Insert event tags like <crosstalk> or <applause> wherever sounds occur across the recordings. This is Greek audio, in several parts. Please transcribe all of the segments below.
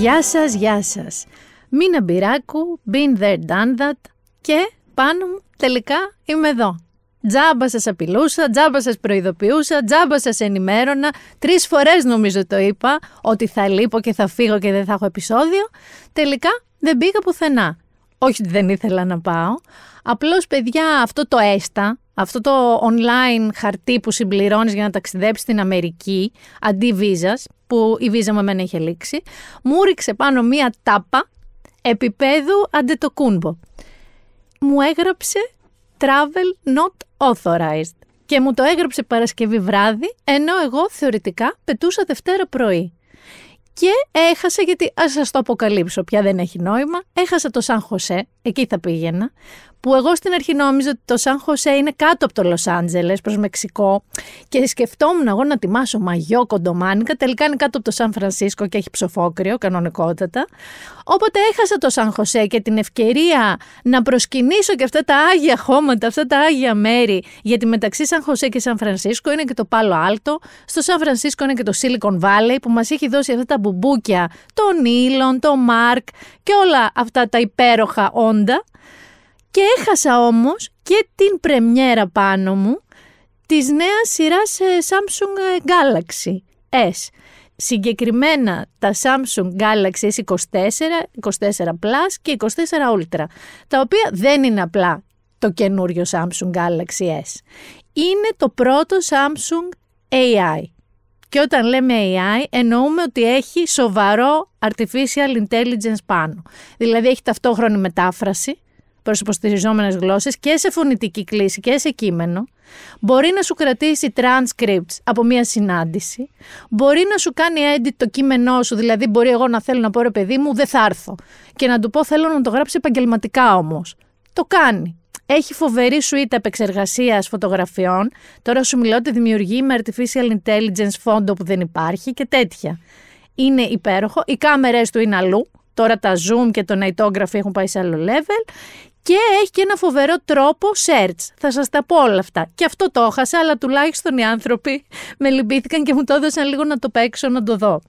Γεια σας, γεια σας. Μίνα Μπυράκου, been there, done that και πάνω μου τελικά είμαι εδώ. Τζάμπα σας απειλούσα, τζάμπα σας προειδοποιούσα, τζάμπα σας ενημέρωνα. Τρεις φορές νομίζω το είπα ότι θα λείπω και θα φύγω και δεν θα έχω επεισόδιο. Τελικά δεν πήγα πουθενά. Όχι ότι δεν ήθελα να πάω. Απλώς παιδιά αυτό το έστα, αυτό το online χαρτί που συμπληρώνεις για να ταξιδέψεις στην Αμερική αντί βίζας, που η βίζα μου εμένα είχε λήξει, μου ρίξε πάνω μία τάπα επίπεδου αντετοκούνμπο. Μου έγραψε travel not authorized και μου το έγραψε Παρασκευή βράδυ, ενώ εγώ θεωρητικά πετούσα Δευτέρα πρωί. Και έχασα, γιατί ας σας το αποκαλύψω, πια δεν έχει νόημα, έχασα το Σαν Χωσέ, εκεί θα πήγαινα, που εγώ στην αρχή νόμιζα ότι το Σαν Χωσέ είναι κάτω από το Λος Άντζελες προς Μεξικό. Και σκεφτόμουν εγώ να ετοιμάσω μαγιό κοντομάνικα, τελικά είναι κάτω από το Σαν Φρανσίσκο και έχει ψοφόκριο κανονικότατα. Οπότε έχασα το Σαν Χωσέ και την ευκαιρία να προσκυνήσω και αυτά τα άγια χώματα, αυτά τα άγια μέρη, γιατί μεταξύ Σαν Χωσέ και Σαν Φρανσίσκο είναι και το Πάλο Άλτο, στο Σαν Φρανσίσκο είναι και το Silicon Valley που μας έχει δώσει αυτά τα μπουμπούκια, τον Ίλον, τον Μαρκ και όλα αυτά τα υπέροχα όντα. Και έχασα όμως και την πρεμιέρα πάνω μου της νέας σειράς ε, Samsung ε, Galaxy S. Συγκεκριμένα τα Samsung Galaxy S24, 24 Plus και 24 Ultra, τα οποία δεν είναι απλά το καινούριο Samsung Galaxy S. Είναι το πρώτο Samsung AI. Και όταν λέμε AI εννοούμε ότι έχει σοβαρό artificial intelligence πάνω. Δηλαδή έχει ταυτόχρονη μετάφραση, προ υποστηριζόμενε γλώσσες και σε φωνητική κλίση και σε κείμενο. Μπορεί να σου κρατήσει transcripts από μία συνάντηση. Μπορεί να σου κάνει edit το κείμενό σου, δηλαδή μπορεί εγώ να θέλω να πω ρε παιδί μου, δεν θα έρθω. Και να του πω θέλω να το γράψει επαγγελματικά όμως. Το κάνει. Έχει φοβερή σουίτα επεξεργασίας φωτογραφιών. Τώρα σου μιλάω ότι δημιουργεί με artificial intelligence φόντο που δεν υπάρχει και τέτοια. Είναι υπέροχο. Οι κάμερες του είναι αλλού. Τώρα τα zoom και το nightography έχουν πάει σε άλλο level και έχει και ένα φοβερό τρόπο search. Θα σας τα πω όλα αυτά. Και αυτό το έχασα, αλλά τουλάχιστον οι άνθρωποι με λυμπήθηκαν και μου το έδωσαν λίγο να το παίξω, να το δω.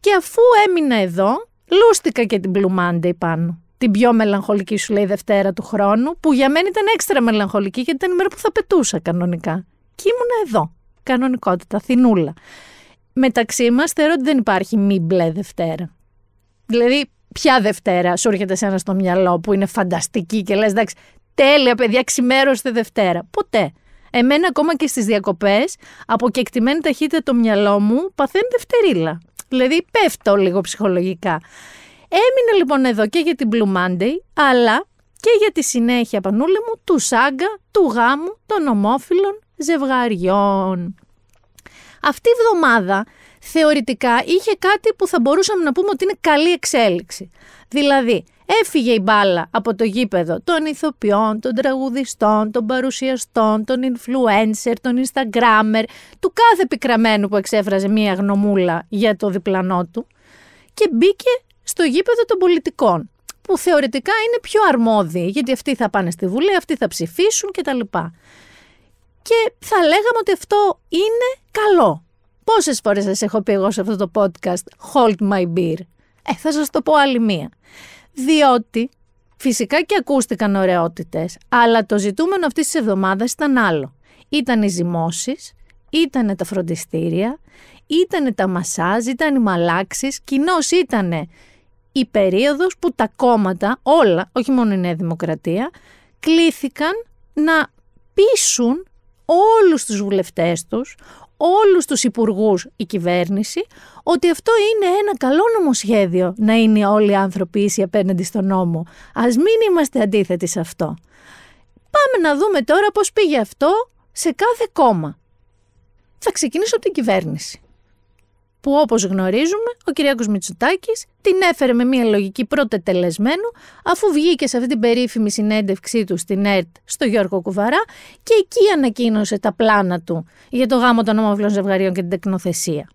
Και αφού έμεινα εδώ, λούστηκα και την Blue Monday πάνω. Την πιο μελαγχολική σου λέει Δευτέρα του χρόνου, που για μένα ήταν έξτρα μελαγχολική γιατί ήταν η μέρα που θα πετούσα κανονικά. Και ήμουνα εδώ. Κανονικότητα, θυνούλα. Μεταξύ μας θεωρώ ότι δεν υπάρχει μη μπλε Δευτέρα. Δηλαδή, ποια Δευτέρα σου έρχεται σε ένα στο μυαλό που είναι φανταστική και λες εντάξει τέλεια παιδιά ξημέρωσε Δευτέρα. Ποτέ. Εμένα ακόμα και στις διακοπές από κεκτημένη ταχύτητα το μυαλό μου παθαίνει Δευτερίλα. Δηλαδή πέφτω λίγο ψυχολογικά. Έμεινε λοιπόν εδώ και για την Blue Monday αλλά και για τη συνέχεια πανούλη μου του σάγκα, του γάμου των ομόφυλων ζευγαριών. Αυτή η βδομάδα θεωρητικά είχε κάτι που θα μπορούσαμε να πούμε ότι είναι καλή εξέλιξη. Δηλαδή, έφυγε η μπάλα από το γήπεδο των ηθοποιών, των τραγουδιστών, των παρουσιαστών, των influencer, των instagrammer, του κάθε πικραμένου που εξέφραζε μία γνωμούλα για το διπλανό του και μπήκε στο γήπεδο των πολιτικών που θεωρητικά είναι πιο αρμόδιοι, γιατί αυτοί θα πάνε στη Βουλή, αυτοί θα ψηφίσουν κτλ. Και θα λέγαμε ότι αυτό είναι καλό. Πόσες φορές σας έχω πει εγώ σε αυτό το podcast Hold my beer; Ε, θα σας το πω άλλη μία. Διότι φυσικά και ακούστηκαν ωραιότητες, αλλά το ζητούμενο αυτής της εβδομάδας ήταν άλλο. Ήταν οι ζυμώσεις, ήταν τα φροντιστήρια, ήταν τα μασάζ, ήταν οι μαλάξεις, κοινώς ήταν η περίοδος που τα κόμματα, όλα, όχι μόνο η Νέα Δημοκρατία, κλήθηκαν να πείσουν όλους τους βουλευτές τους, όλους τους υπουργούς η κυβέρνηση ότι αυτό είναι ένα καλό νομοσχέδιο να είναι όλοι οι άνθρωποι ίσοι απέναντι στον νόμο. Ας μην είμαστε αντίθετοι σε αυτό. Πάμε να δούμε τώρα πώς πήγε αυτό σε κάθε κόμμα. Θα ξεκινήσω από την κυβέρνηση. Που όπως γνωρίζουμε ο Κυριάκος Μητσοτάκης την έφερε με μια λογική πρώτε τελεσμένου αφού βγήκε σε αυτή την περίφημη συνέντευξή του στην ΕΡΤ στο Γιώργο Κουβαρά και εκεί ανακοίνωσε τα πλάνα του για το γάμο των ομόφυλων ζευγαριών και την τεκνοθεσία.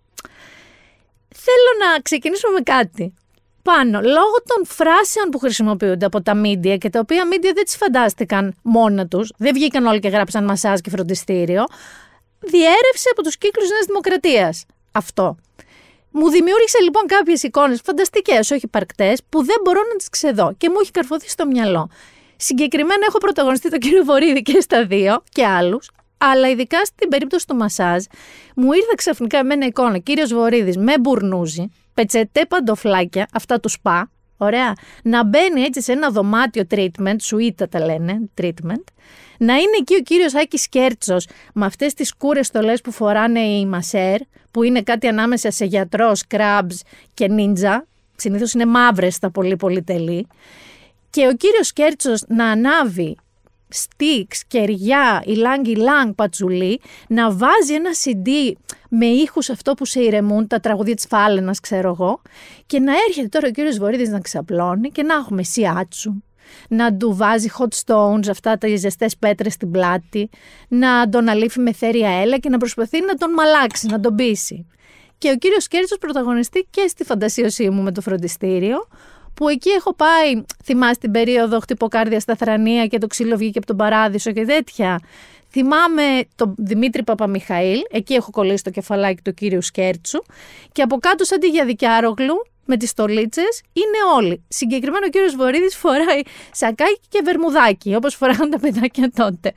Θέλω να ξεκινήσουμε με κάτι. Πάνω, λόγω των φράσεων που χρησιμοποιούνται από τα μίντια και τα οποία μίντια δεν τις φαντάστηκαν μόνα τους, δεν βγήκαν όλοι και γράψαν μασάζ και φροντιστήριο, διέρευσε από τους κύκλους Νέας Δημοκρατίας αυτό. Μου δημιούργησε λοιπόν κάποιες εικόνες φανταστικές, όχι υπαρκτέ, που δεν μπορώ να τις ξεδώ και μου έχει καρφωθεί στο μυαλό. Συγκεκριμένα έχω πρωταγωνιστεί τον κύριο Βορύδη και στα δύο και άλλους, αλλά ειδικά στην περίπτωση του μασάζ, μου ήρθε ξαφνικά εμένα εικόνα κύριος Βορύδης με μπουρνούζι, πετσετέ παντοφλάκια, αυτά του σπα, ωραία, να μπαίνει έτσι σε ένα δωμάτιο treatment, σουίτα τα λένε, treatment, να είναι εκεί ο κύριος Άκης Κέρτσος με αυτές τις κούρες στολές που φοράνε οι μασέρ, που είναι κάτι ανάμεσα σε γιατρός, σκράμπς και νίντζα, συνήθως είναι μαύρες τα πολύ πολύ τελή, και ο κύριος Κέρτσος να ανάβει στίξ, κεριά, ηλάνγκ, ηλάνγκ, πατσουλί, να βάζει ένα CD με ήχους αυτό που σε ηρεμούν, τα τραγουδία της Φάλαινας ξέρω εγώ, και να έρχεται τώρα ο κύριος Βορύδης να ξαπλώνει και να έχουμε σιάτσου, να του βάζει hot stones, αυτά τα ζεστές πέτρες στην πλάτη, να τον αλήφει με θέρια έλα και να προσπαθεί να τον μαλάξει, να τον πείσει. Και ο κύριος Κέρτσος πρωταγωνιστεί και στη φαντασίωσή μου με το φροντιστήριο, που εκεί έχω πάει, θυμάσαι την περίοδο χτυποκάρδια στα θρανία και το ξύλο βγήκε από τον παράδεισο και τέτοια. Θυμάμαι τον Δημήτρη Παπαμιχαήλ, εκεί έχω κολλήσει το κεφαλάκι του κύριου Σκέρτσου και από κάτω σαν τη Γιαδικιάρογλου με τις στολίτσες είναι όλοι. Συγκεκριμένα ο κύριος Βορύδης φοράει σακάκι και βερμουδάκι, όπως φοράγαν τα παιδάκια τότε.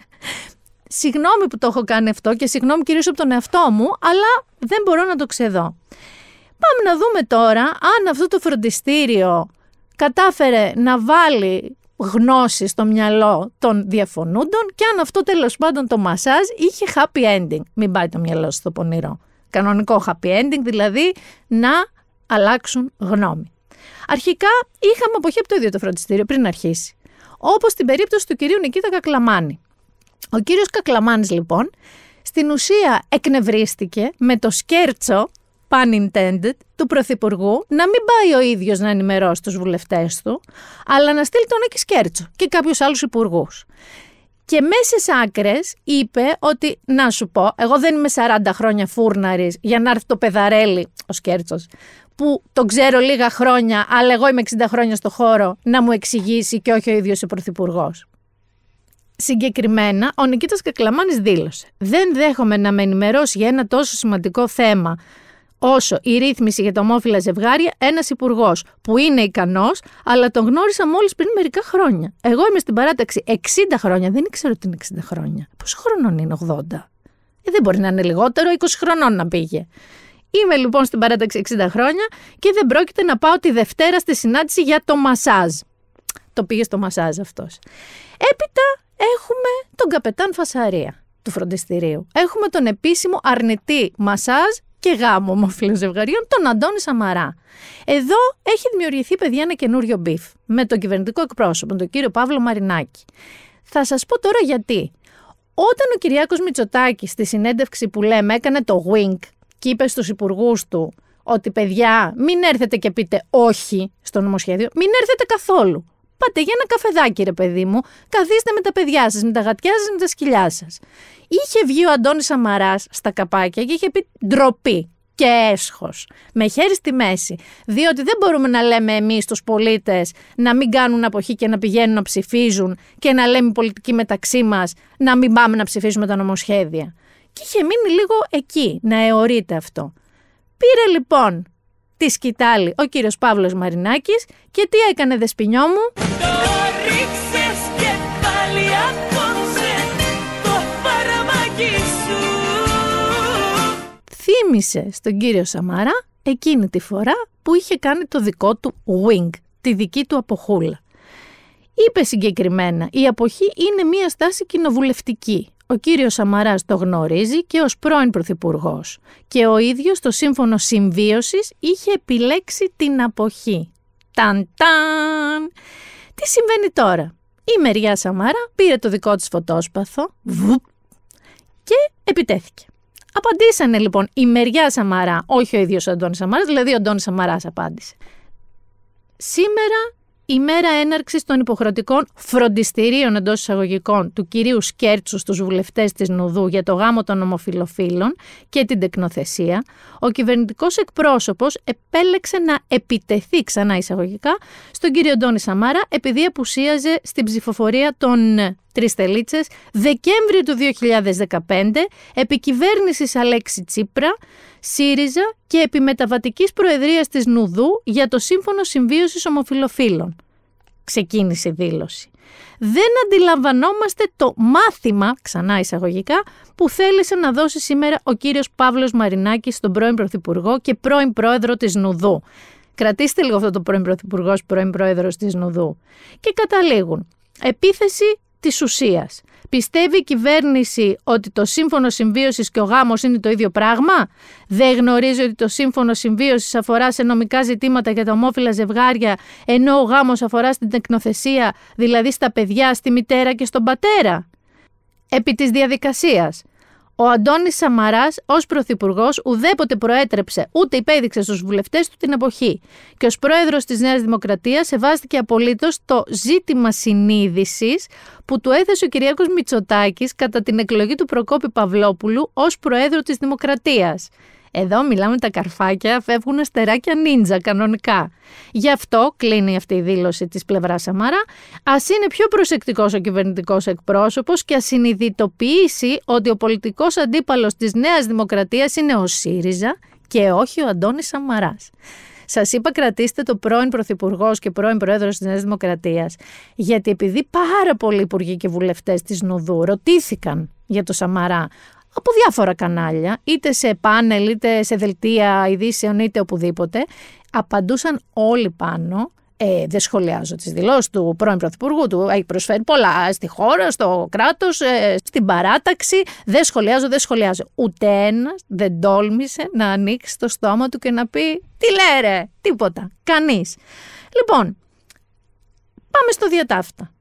Συγγνώμη που το έχω κάνει αυτό και συγγνώμη κυρίως από τον εαυτό μου, αλλά δεν μπορώ να το ξεδώ. Πάμε να δούμε τώρα αν αυτό το φροντιστήριο κατάφερε να βάλει γνώση στο μυαλό των διαφωνούντων και αν αυτό τέλος πάντων το μασάζ είχε happy ending. Μην πάει το μυαλό στο πονηρό. Κανονικό happy ending, δηλαδή να αλλάξουν γνώμη. Αρχικά είχαμε αποχή από το ίδιο το φροντιστήριο πριν αρχίσει. Όπως στην περίπτωση του κυρίου Νικήτα Κακλαμάνη. Ο κύριος Κακλαμάνης λοιπόν στην ουσία εκνευρίστηκε με το σκέρτσο pun intended, του Πρωθυπουργού να μην πάει ο ίδιος να ενημερώσει τους βουλευτές του, αλλά να στείλει τον Άκη Σκέρτσο και κάποιους άλλους υπουργούς. Και μέσα σε άκρες είπε ότι, να σου πω, εγώ δεν είμαι 40 χρόνια φούρναρης για να έρθει το πεδαρέλι, ο Σκέρτσος, που τον ξέρω λίγα χρόνια, αλλά εγώ είμαι 60 χρόνια στο χώρο, να μου εξηγήσει και όχι ο ίδιος ο Πρωθυπουργός. Συγκεκριμένα, ο Νικήτας Κακλαμάνης δήλωσε «Δεν δέχομαι να με ενημερώσει για ένα τόσο σημαντικό θέμα όσο η ρύθμιση για τα ομόφυλα ζευγάρια ένας υπουργός που είναι ικανός, αλλά τον γνώρισα μόλις πριν μερικά χρόνια. Εγώ είμαι στην παράταξη 60 χρόνια, δεν ήξερα ότι είναι 60 χρόνια. Πόσο χρονών είναι 80. Ε, δεν μπορεί να είναι λιγότερο, 20 χρονών να πήγε. Είμαι λοιπόν στην παράταξη 60 χρόνια και δεν πρόκειται να πάω τη Δευτέρα στη συνάντηση για το μασάζ. Το πήγε στο μασάζ αυτός. Έπειτα έχουμε τον καπετάν Φασαρία του φροντιστηρίου. Έχουμε τον επίσημο αρνητή μασάζ και γάμο ομόφυλων ζευγαρίων, τον Αντώνη Σαμαρά. Εδώ έχει δημιουργηθεί, παιδιά, ένα καινούριο beef με τον κυβερνητικό εκπρόσωπο, τον κύριο Παύλο Μαρινάκη. Θα σας πω τώρα γιατί. Όταν ο Κυριάκος Μητσοτάκης στη συνέντευξη που λέμε έκανε το wink και είπε στους υπουργούς του ότι παιδιά μην έρθετε και πείτε όχι στο νομοσχέδιο, μην έρθετε καθόλου. Πάτε για ένα καφεδάκι ρε παιδί μου, καθίστε με τα παιδιά σας, με τα γατιά σας, με τα σκυλιά σας. Είχε βγει ο Αντώνης Σαμαράς στα καπάκια και είχε πει ντροπή και έσχος, με χέρι στη μέση. Διότι δεν μπορούμε να λέμε εμείς τους πολίτες να μην κάνουν αποχή και να πηγαίνουν να ψηφίζουν και να λέμε πολιτικοί μεταξύ μας να μην πάμε να ψηφίσουμε τα νομοσχέδια. Και είχε μείνει λίγο εκεί, να αιωρείται αυτό. Πήρε λοιπόν τη σκητάλη ο κύριος Παύλος Μαρινάκης και τι έκανε δεσποινιό μου; Το και πάλι το σου. Θύμησε στον κύριο Σαμαρά εκείνη τη φορά που είχε κάνει το δικό του wing, τη δική του αποχούλα. Είπε συγκεκριμένα, η αποχή είναι μια στάση κοινοβουλευτική. Ο κύριος Σαμαράς το γνωρίζει και ως πρώην Πρωθυπουργός. Και ο ίδιος το σύμφωνο συμβίωσης είχε επιλέξει την αποχή. Ταν ταν! Τι συμβαίνει τώρα; Η Μεριά Σαμάρα πήρε το δικό της φωτόσπαθο βουπ, και επιτέθηκε. Απαντήσανε λοιπόν η μεριά Σαμαρά, όχι ο ίδιος ο Αντώνης Σαμαράς, δηλαδή ο Αντώνης Σαμαράς απάντησε. Σήμερα η μέρα έναρξης των υποχρεωτικών φροντιστηρίων εντός εισαγωγικών του κυρίου Σκέρτσου στους βουλευτές της Νουδού για το γάμο των ομοφιλοφίλων και την τεκνοθεσία, ο κυβερνητικός εκπρόσωπος επέλεξε να επιτεθεί ξανά εισαγωγικά στον κύριο Ντόνι Σαμάρα επειδή απουσίαζε στην ψηφοφορία των τρεις τελίτσες Δεκέμβριο του 2015 επί κυβέρνηση Αλέξη Τσίπρα, ΣΥΡΙΖΑ και επί μεταβατικής προεδρίας της Νουδού για το Σύμφωνο Συμβίωσης Ομοφιλοφίλων. Ξεκίνησε η δήλωση. Δεν αντιλαμβανόμαστε το μάθημα, ξανά εισαγωγικά, που θέλησε να δώσει σήμερα ο κύριος Παύλος Μαρινάκης στον πρώην Πρωθυπουργό και πρώην Πρόεδρο της Νουδού. Κρατήστε λίγο αυτό το πρώην Πρωθυπουργός, πρώην Πρόεδρος της Νουδού. Και καταλήγουν. Επίθεση της ουσίας. Πιστεύει η κυβέρνηση ότι το σύμφωνο συμβίωσης και ο γάμος είναι το ίδιο πράγμα; Δεν γνωρίζει ότι το σύμφωνο συμβίωσης αφορά σε νομικά ζητήματα για τα ομόφυλα ζευγάρια, ενώ ο γάμος αφορά στην τεκνοθεσία, δηλαδή στα παιδιά, στη μητέρα και στον πατέρα; Επί της διαδικασίας. Ο Αντώνης Σαμαράς, ως πρωθυπουργός, ουδέποτε προέτρεψε ούτε υπέδειξε στους βουλευτές του την εποχή. Και ως πρόεδρος της Νέας Δημοκρατίας σεβάστηκε απολύτως το ζήτημα συνείδησης που του έθεσε ο Κυριάκος Μητσοτάκης κατά την εκλογή του Προκόπη Παυλόπουλου ως πρόεδρο της Δημοκρατίας. Εδώ μιλάμε τα καρφάκια, φεύγουν αστεράκια νίντζα κανονικά. Γι' αυτό κλείνει αυτή η δήλωση της πλευράς Σαμαρά, ας είναι πιο προσεκτικός ο κυβερνητικός εκπρόσωπος και ας συνειδητοποιήσει ότι ο πολιτικός αντίπαλος της Νέας Δημοκρατίας είναι ο ΣΥΡΙΖΑ και όχι ο Αντώνης Σαμαράς. Σας είπα, κρατήστε το πρώην Πρωθυπουργός και πρώην Πρόεδρος της Νέας Δημοκρατίας. Γιατί επειδή πάρα πολλοί υπουργοί και βουλευτές της Νουδού ρωτήθηκαν για το Σαμαρά από διάφορα κανάλια, είτε σε πάνελ, είτε σε δελτία ειδήσεων, είτε οπουδήποτε, απαντούσαν όλοι πάνω. Ε, δεν σχολιάζω τις δηλώσεις του πρώην Πρωθυπουργού του. Έχει προσφέρει πολλά στη χώρα, στο κράτος, ε, στην παράταξη. Δεν σχολιάζω, δεν σχολιάζω. Ούτε ένας δεν τόλμησε να ανοίξει το στόμα του και να πει «Τι λέει τίποτα, κανείς». Λοιπόν, πάμε στο διατάφτα.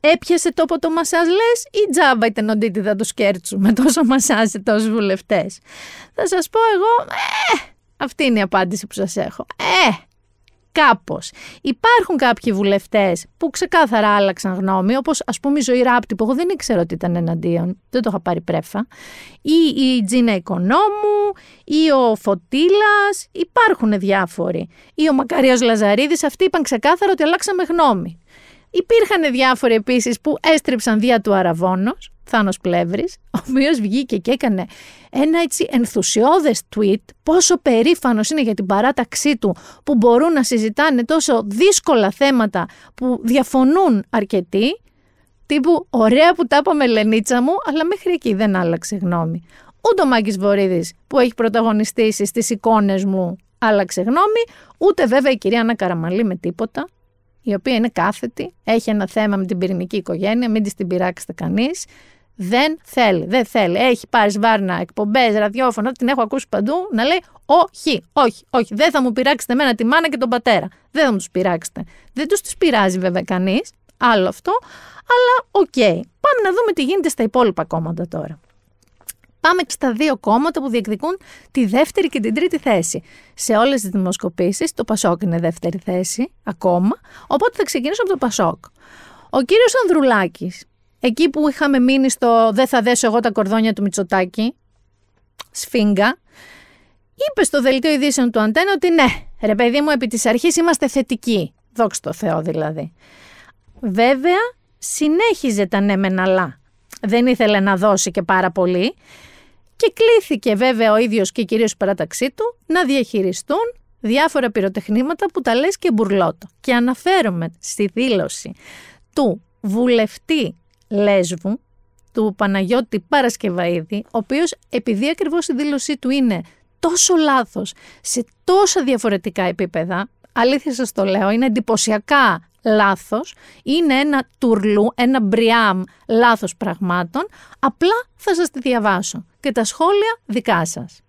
Έπιασε τόπο το μασάζ λες ή τζάμπα ήταν οντίτιδα του σκέρτσου με <laughs> τόσο μασάζ σε τόσους βουλευτές. Θα σας πω εγώ, ε, αυτή είναι η απάντηση που σας έχω. Ε, κάπως. Υπάρχουν κάποιοι βουλευτές που ξεκάθαρα άλλαξαν γνώμη, όπως ας πούμε η Ζωή Ράπτη που εγώ δεν ήξερα ότι ήταν εναντίον, δεν το είχα πάρει πρέφα, ή η Τζίνα Οικονόμου, ή ο Φωτίλας, υπάρχουν διάφοροι. Ή ο Μακαρίας Λαζαρίδης, αυτοί είπαν ξεκάθαρα ότι αλλάξαμε γνώμη. Υπήρχαν διάφοροι επίσης που έστριψαν δια του Αραβόνο, Θάνος Πλεύρης, ο οποίος βγήκε και έκανε ένα έτσι ενθουσιώδες tweet πόσο περήφανος είναι για την παράταξή του που μπορούν να συζητάνε τόσο δύσκολα θέματα που διαφωνούν αρκετοί. Τύπου ωραία που τα είπαμε Λενίτσα μου, αλλά μέχρι εκεί δεν άλλαξε γνώμη. Ούτε ο Μάκης Βορύδης που έχει πρωταγωνιστήσει στις εικόνες μου άλλαξε γνώμη, ούτε βέβαια η κυρία Άννα Καραμαλή με τίποτα η οποία είναι κάθετη, έχει ένα θέμα με την πυρηνική οικογένεια, μην της την πειράξετε κανείς. Δεν θέλει, δεν θέλει. Έχει πάρει σβάρνα, εκπομπές, ραδιόφωνο, την έχω ακούσει παντού να λέει Όχι, όχι, όχι. Δεν θα μου πειράξετε εμένα τη μάνα και τον πατέρα. Δεν θα μου τους πειράξετε. Δεν τους του πειράζει βέβαια κανείς, άλλο αυτό. Αλλά οκ. Πάμε να δούμε τι γίνεται στα υπόλοιπα κόμματα τώρα. Πάμε στα δύο κόμματα που διεκδικούν τη δεύτερη και την τρίτη θέση. Σε όλες τις δημοσκοπήσεις, το Πασόκ είναι δεύτερη θέση ακόμα, οπότε θα ξεκινήσω από το Πασόκ. Ο κύριος Ανδρουλάκης, εκεί που είχαμε μείνει στο «Δεν θα δέσω εγώ τα κορδόνια του Μητσοτάκη», σφίγγα, είπε στο δελτίο ειδήσεων του Αντένα ότι ναι, ρε παιδί μου, επί της αρχής είμαστε θετικοί. Δόξα τω Θεώ δηλαδή. Βέβαια, συνέχιζε τα ναι μεν αλλά. Δεν ήθελε να δώσει και πάρα πολύ και κλήθηκε βέβαια ο ίδιος και κυρίως η παράταξή του να διαχειριστούν διάφορα πυροτεχνήματα που τα λες και μπουρλότο. Και αναφέρομαι στη δήλωση του βουλευτή Λέσβου, του Παναγιώτη Παρασκευαίδη, ο οποίος επειδή ακριβώς η δήλωσή του είναι τόσο λάθος σε τόσα διαφορετικά επίπεδα, αλήθεια σας το λέω, είναι εντυπωσιακά λάθος, είναι ένα τουρλού, ένα μπριάμ λάθος πραγμάτων, απλά θα σας τη διαβάσω και τα σχόλια δικά σας.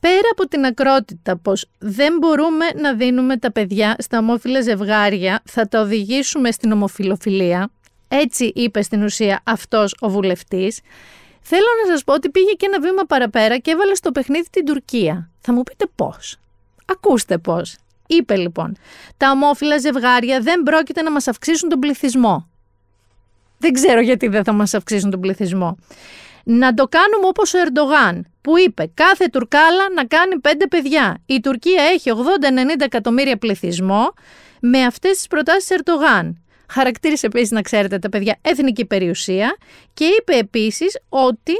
Πέρα από την ακρότητα πως δεν μπορούμε να δίνουμε τα παιδιά στα ομόφυλα ζευγάρια, θα τα οδηγήσουμε στην ομοφιλοφιλία, έτσι είπε στην ουσία αυτός ο βουλευτής, Θέλω να σας πω ότι πήγε και ένα βήμα παραπέρα και έβαλε στο παιχνίδι την Τουρκία. Θα μου πείτε πώς. Ακούστε πώς. Είπε λοιπόν, τα ομόφυλα ζευγάρια δεν πρόκειται να μας αυξήσουν τον πληθυσμό. Δεν ξέρω γιατί δεν θα μας αυξήσουν τον πληθυσμό. Να το κάνουμε όπως ο Ερντογάν, που είπε κάθε Τουρκάλα να κάνει πέντε παιδιά. Η Τουρκία έχει 80-90 εκατομμύρια πληθυσμό με αυτές τις προτάσεις Ερντογάν. Χαρακτήρισε επίσης, να ξέρετε, τα παιδιά εθνική περιουσία και είπε επίσης ότι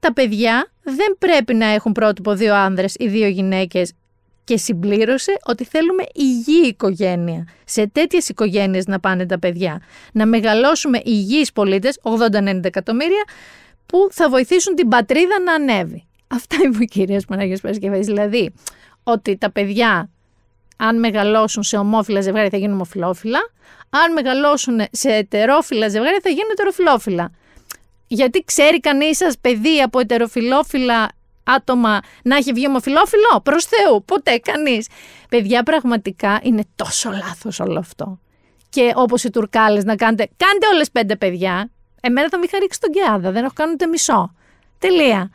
τα παιδιά δεν πρέπει να έχουν πρότυπο δύο άνδρες ή δύο γυναίκες και συμπλήρωσε ότι θέλουμε υγιή οικογένεια. Σε τέτοιες οικογένειες να πάνε τα παιδιά. Να μεγαλώσουμε υγιείς πολίτες, 80-90 εκατομμύρια, που θα βοηθήσουν την πατρίδα να ανέβει. Αυτά είπε ο κυρίας Παναγίας Παρασκευής. Δηλαδή, ότι τα παιδιά, αν μεγαλώσουν σε ομόφυλα ζευγάρια, θα γίνουν ομοφυλόφυλα. Αν μεγαλώσουν σε ετερόφυλα ζευγάρια, θα γίνουν ετεροφυλόφυλα. Γιατί ξέρει κανείς σας παιδί από ετεροφυλόφυλα άτομα να έχει βγει ομοφυλόφιλο; Προς Θεού, ποτέ κανείς. Παιδιά, πραγματικά είναι τόσο λάθος όλο αυτό. Και όπως οι Τουρκάλες να κάνετε, κάντε όλες πέντε παιδιά. Εμένα θα με είχα ρίξει τον Κιάδα, δεν έχω κάνει ούτε μισό. Τελεία.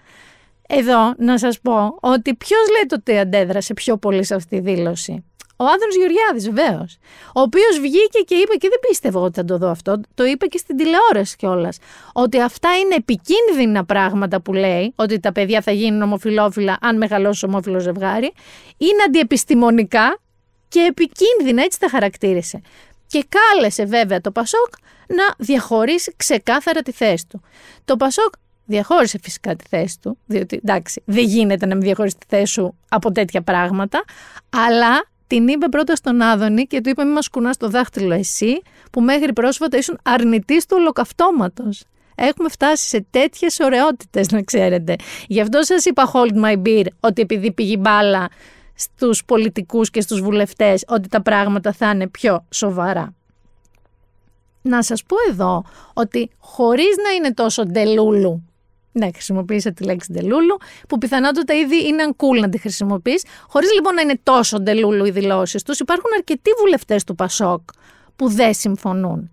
Εδώ να σας πω ότι ποιος λέει το ότι αντέδρασε πιο πολύ σε αυτή τη δήλωση. Ο Άδωνος Γεωργιάδης, βεβαίως. Ο οποίος βγήκε και είπε, και δεν πίστευα ότι θα το δω αυτό, το είπε και στην τηλεόραση κιόλας. Ότι αυτά είναι επικίνδυνα πράγματα που λέει, ότι τα παιδιά θα γίνουν ομοφυλόφιλα αν μεγαλώσει ομόφυλος ζευγάρι. Είναι αντιεπιστημονικά και επικίνδυνα, έτσι τα χαρακτήρισε. Και κάλεσε βέβαια το Πασόκ να διαχωρίσει ξεκάθαρα τη θέση του. Το Πασόκ διαχώρισε φυσικά τη θέση του, διότι εντάξει, δεν γίνεται να μην διαχωρίσει τη θέση σου από τέτοια πράγματα, αλλά την είπε πρώτα στον Άδωνη και του είπε: Μην μας κουνάς το δάχτυλο εσύ, που μέχρι πρόσφατα ήσουν αρνητής του ολοκαυτώματος. Έχουμε φτάσει σε τέτοιες ωραιότητες, να ξέρετε. Γι' αυτό σας είπα hold my beer, ότι επειδή πήγε μπάλα στους πολιτικούς και στους βουλευτές, ότι τα πράγματα θα είναι πιο σοβαρά. Να σας πω εδώ ότι χωρίς να είναι τόσο ντελούλου ναι, χρησιμοποίησα τη λέξη ντελούλου, που πιθανότατα ήδη είναι cool να τη χρησιμοποιείς. Χωρίς λοιπόν να είναι τόσο ντελούλου οι δηλώσεις τους, υπάρχουν αρκετοί βουλευτές του Πασόκ που δεν συμφωνούν.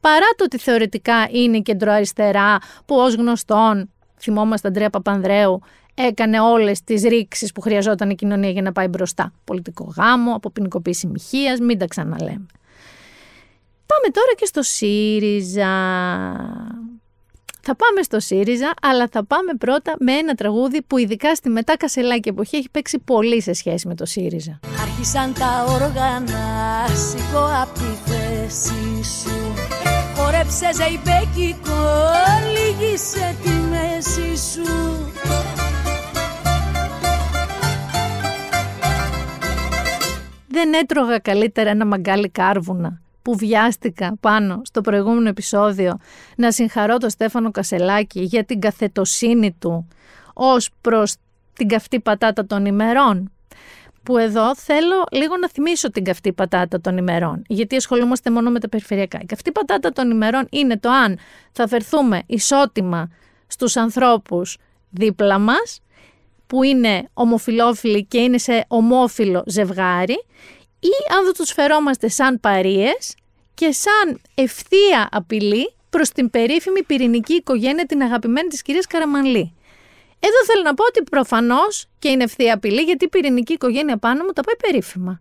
Παρά το ότι θεωρητικά είναι κεντροαριστερά, που ως γνωστόν, θυμόμαστε Αντρέα Παπανδρέου, έκανε όλες τις ρήξεις που χρειαζόταν η κοινωνία για να πάει μπροστά. Πολιτικό γάμο, αποποινικοποίηση μοιχείας, μην τα ξαναλέμε. Πάμε τώρα και στο ΣΥΡΙΖΑ. Θα πάμε στο ΣΥΡΙΖΑ, αλλά θα πάμε πρώτα με ένα τραγούδι που ειδικά στη μετά Κασελάκη εποχή έχει παίξει πολύ σε σχέση με το ΣΥΡΙΖΑ. Άρχισαν τα όργανα, σηκώ απ' τη θέση σου Χόρεψε ζεϊμπέκικο, λύγησε τη μέση σου Δεν έτρωγα καλύτερα ένα μαγκάλι κάρβουνα που βιάστηκα πάνω στο προηγούμενο επεισόδιο να συγχαρώ τον Στέφανο Κασελάκη για την καθετοσύνη του ως προς την καυτή πατάτα των ημερών. Που εδώ θέλω λίγο να θυμίσω την καυτή πατάτα των ημερών, γιατί ασχολούμαστε μόνο με τα περιφερειακά. Η καυτή πατάτα των ημερών είναι το αν θα φερθούμε ισότιμα στους ανθρώπους δίπλα μας, που είναι ομοφιλόφιλοι και είναι σε ομόφιλο ζευγάρι, ή αν δεν τους φερόμαστε σαν παρίες και σαν ευθεία απειλή προς την περίφημη πυρηνική οικογένεια την αγαπημένη της κυρίας Καραμανλή. Εδώ θέλω να πω ότι προφανώς και είναι ευθεία απειλή γιατί η πυρηνική οικογένεια πάνω μου τα πάει περίφημα.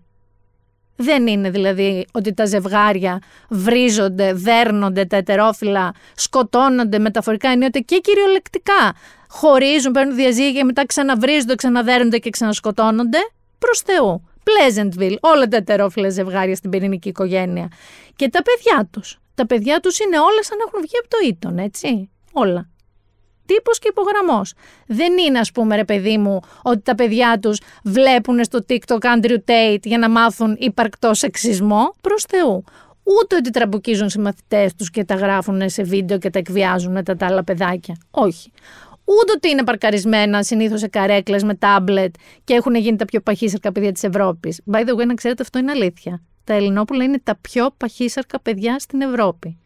Δεν είναι δηλαδή ότι τα ζευγάρια βρίζονται, δέρνονται, τα ετερόφυλλα σκοτώνονται μεταφορικά ενίοτε και κυριολεκτικά. Χωρίζουν, παίρνουν διαζύγια, μετά ξαναβρίζονται, ξαναδέρνονται και ξανασκοτώνονται. Προς Θεού. Pleasantville, όλα τα ετερόφιλα ζευγάρια στην πυρηνική οικογένεια. Και τα παιδιά τους. Τα παιδιά τους είναι όλα σαν να έχουν βγει από το ήτον, έτσι. Όλα. Τύπος και υπογραμμός. Δεν είναι, ας πούμε, ρε παιδί μου, ότι τα παιδιά τους βλέπουν στο TikTok Andrew Tate για να μάθουν υπαρκτό σεξισμό. Προς Θεού. Ούτε ότι τραμπουκίζουν συμμαθητές τους και τα γράφουν σε βίντεο και τα εκβιάζουν τα, τα άλλα παιδάκια. Όχι ούτε ότι είναι παρκαρισμένα συνήθως σε καρέκλες με τάμπλετ και έχουν γίνει τα πιο παχύσαρκα παιδιά της Ευρώπης. By the way, να ξέρετε, αυτό είναι αλήθεια. Τα Ελληνόπουλα είναι τα πιο παχύσαρκα παιδιά στην Ευρώπη.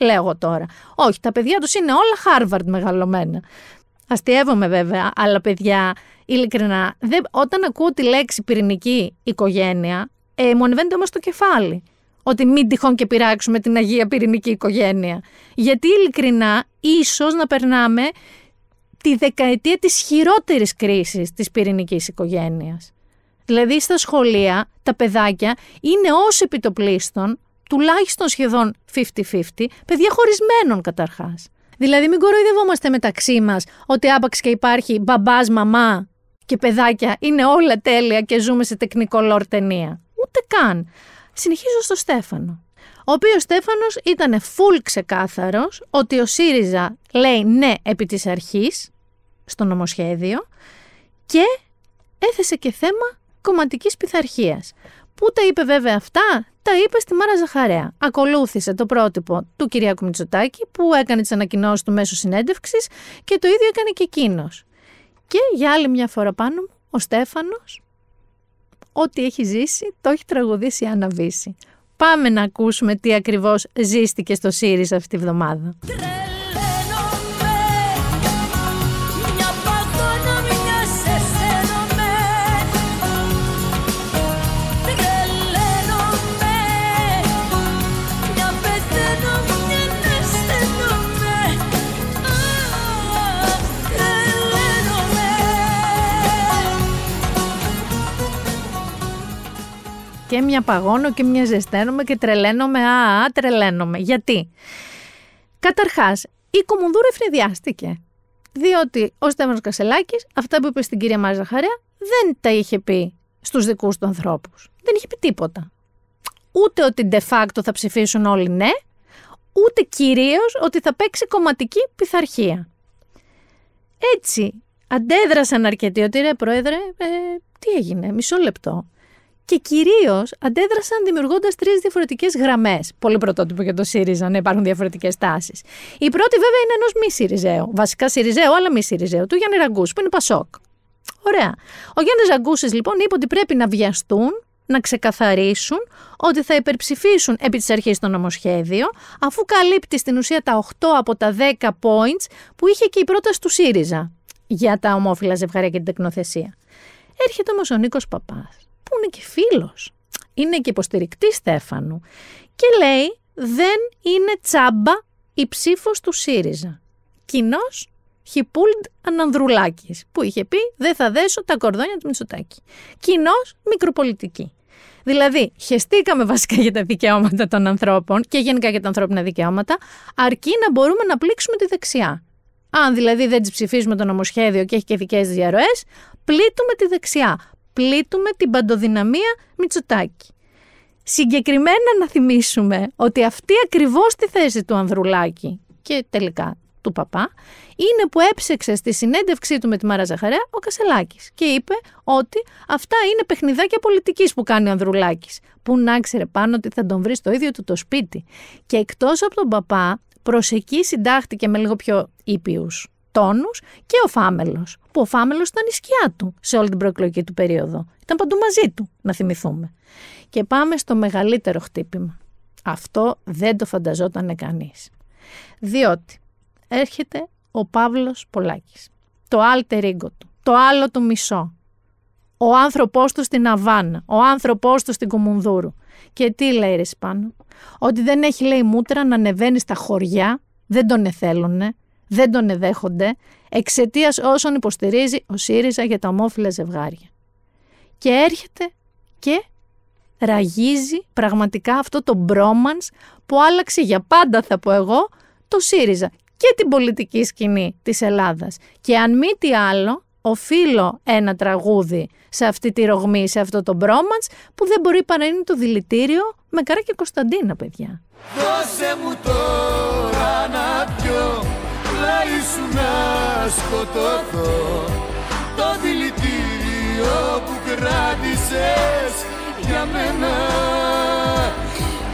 Λέω εγώ τώρα. Όχι, τα παιδιά τους είναι όλα Harvard μεγαλωμένα. Αστειεύομαι βέβαια, αλλά παιδιά, ειλικρινά, δεν, όταν ακούω τη λέξη πυρηνική οικογένεια, ε, μου ανεβαίνεται όμως το κεφάλι. Ότι μην τυχόν και πειράξουμε την Αγία Πυρηνική Οικογένεια. Γιατί ειλικρινά, ίσως να περνάμε τη δεκαετία της χειρότερης κρίσης της πυρηνικής οικογένειας. Δηλαδή στα σχολεία τα παιδάκια είναι ως επιτοπλίστων, τουλάχιστον σχεδόν 50-50, παιδιά χωρισμένων καταρχάς. Δηλαδή μην κοροϊδευόμαστε μεταξύ μας ότι άπαξ και υπάρχει μπαμπάς, μαμά και παιδάκια είναι όλα τέλεια και ζούμε σε τεχνικό λόρ ταινία. Ούτε καν. Συνεχίζω στο Στέφανο. Ο οποίος Στέφανος ήταν φουλ ξεκάθαρος ότι ο ΣΥΡΙΖΑ λέει ναι επί της αρχής στο νομοσχέδιο και έθεσε και θέμα κομματικής πειθαρχίας. Πού τα είπε βέβαια αυτά, τα είπε στη Μάρα Ζαχαρέα. Ακολούθησε το πρότυπο του Κυριάκου Μητσοτάκη που έκανε τις ανακοινώσεις του μέσω συνέντευξης και το ίδιο έκανε και εκείνος. Και για άλλη μια φορά πάνω μου, ο Στέφανος, ό,τι έχει ζήσει, το έχει τραγουδήσει Αναβήσει. Πάμε να ακούσουμε τι ακριβώς ζήστηκε στο ΣΥΡΙΖΑ αυτή τη βδομάδα. Και μια παγώνω και μια ζεσταίνομαι και τρελαίνομαι, α, α τρελαίνομαι. Γιατί; Καταρχάς, η Κομουνδούρα ευνηδιάστηκε. Διότι ο Στέφανος Κασελάκης, αυτά που είπε στην κυρία Μάζα Ζαχαρέα, δεν τα είχε πει στους δικούς του ανθρώπους. Δεν είχε πει τίποτα. Ούτε ότι de facto θα ψηφίσουν όλοι ναι, ούτε κυρίως ότι θα παίξει κομματική πειθαρχία. Έτσι, αντέδρασαν αρκετοί ότι ρε πρόεδρε, ε, τι έγινε, μισό λεπτό και κυρίως αντέδρασαν δημιουργώντας τρεις διαφορετικές γραμμές. Πολύ πρωτότυπο για το ΣΥΡΙΖΑ να υπάρχουν διαφορετικές τάσεις. Η πρώτη, βέβαια, είναι ενός μη ΣΥΡΙΖΑΕΟ. Βασικά ΣΥΡΙΖΑΕΟ, αλλά μη ΣΥΡΙΖΑΕΟ, του Γιάννη Ραγκού, που είναι Πασόκ. Ωραία. Ο Γιάννης Ραγκούσης, λοιπόν, είπε ότι πρέπει να βιαστούν να ξεκαθαρίσουν ότι θα υπερψηφίσουν επί της αρχής το νομοσχέδιο, αφού καλύπτει στην ουσία τα 8 από τα 10 points που είχε και η πρόταση του ΣΥΡΙΖΑ για τα ομόφυλα ζευγάρια και την τεκνοθεσία. Έρχεται όμως ο Νίκος Παπάς που είναι και φίλος. Είναι και υποστηρικτή Στέφανου. Και λέει δεν είναι τσάμπα η ψήφος του ΣΥΡΙΖΑ. Κοινός Χιπούλντ Ανανδρουλάκης που είχε πει δεν θα δέσω τα κορδόνια του Μητσοτάκη. Κοινός μικροπολιτική. Δηλαδή, χεστήκαμε βασικά για τα δικαιώματα των ανθρώπων και γενικά για τα ανθρώπινα δικαιώματα, αρκεί να μπορούμε να πλήξουμε τη δεξιά. Αν δηλαδή δεν της ψηφίσουμε το νομοσχέδιο και έχει και δικές διαρροές, πλήττουμε τη δεξιά πλήττουμε την παντοδυναμία Μητσοτάκη. Συγκεκριμένα να θυμίσουμε ότι αυτή ακριβώς τη θέση του Ανδρουλάκη και τελικά του παπά, είναι που έψεξε στη συνέντευξή του με τη Μάρα Ζαχαρέα ο Κασελάκης και είπε ότι αυτά είναι παιχνιδάκια πολιτικής που κάνει ο Ανδρουλάκης, που να ξέρε πάνω ότι θα τον βρει στο ίδιο του το σπίτι. Και εκτός από τον παπά, προς εκεί συντάχτηκε με λίγο πιο ήπιους τόνους και ο Φάμελος, που ο Φάμελος ήταν η σκιά του σε όλη την προεκλογική του περίοδο. Ήταν παντού μαζί του, να θυμηθούμε. Και πάμε στο μεγαλύτερο χτύπημα. Αυτό δεν το φανταζόταν κανείς. Διότι έρχεται ο Παύλος Πολάκης, το alter ego του, το άλλο του μισό, ο άνθρωπός του στην Αβάνα, ο άνθρωπός του στην Κομουνδούρου. Και τι λέει ρε πάνω, ότι δεν έχει λέει μούτρα να ανεβαίνει στα χωριά, δεν τον εθέλουνε, δεν τον εδέχονται εξαιτίας όσων υποστηρίζει ο ΣΥΡΙΖΑ για τα ομόφυλα ζευγάρια. Και έρχεται και ραγίζει πραγματικά αυτό το μπρόμανς που άλλαξε για πάντα θα πω εγώ το ΣΥΡΙΖΑ και την πολιτική σκηνή της Ελλάδας. Και αν μη τι άλλο, οφείλω ένα τραγούδι σε αυτή τη ρογμή, σε αυτό το μπρόμανς που δεν μπορεί παρά είναι το δηλητήριο με καρά και Κωνσταντίνα, παιδιά. Δώσε μου τώρα να πιω πλάι σου να σκοτωθώ. Το δηλητήριο που κράτησες για μένα.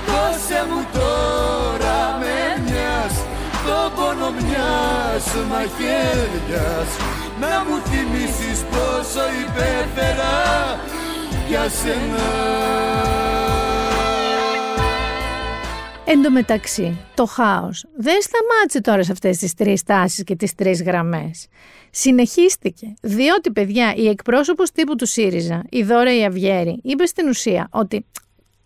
Δώσε μου τώρα με μιας το πόνο μιας μαχαίριας Να μου θυμίσεις πόσο υπέφερα για σένα Εν τω μεταξύ, το χάος δεν σταμάτησε τώρα σε αυτές τις τρεις τάσεις και τις τρεις γραμμές. Συνεχίστηκε, διότι παιδιά η εκπρόσωπος τύπου του ΣΥΡΙΖΑ, η Δώρα Ιαβιέρη, είπε στην ουσία ότι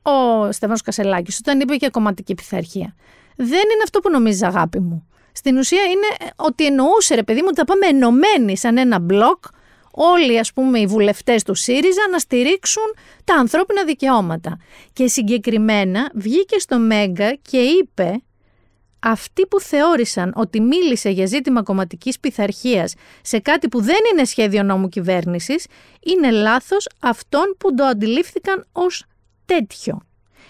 ο Στεφάνος Κασελάκης όταν είπε για κομματική πειθαρχία, δεν είναι αυτό που νομίζει αγάπη μου. Στην ουσία είναι ότι εννοούσε ρε παιδί μου ότι θα πάμε ενωμένοι σαν ένα μπλοκ όλοι ας πούμε οι βουλευτές του ΣΥΡΙΖΑ να στηρίξουν τα ανθρώπινα δικαιώματα. Και συγκεκριμένα βγήκε στο Μέγκα και είπε αυτοί που θεώρησαν ότι μίλησε για ζήτημα κομματικής πειθαρχίας σε κάτι που δεν είναι σχέδιο νόμου κυβέρνησης, είναι λάθος αυτών που το αντιλήφθηκαν ως τέτοιο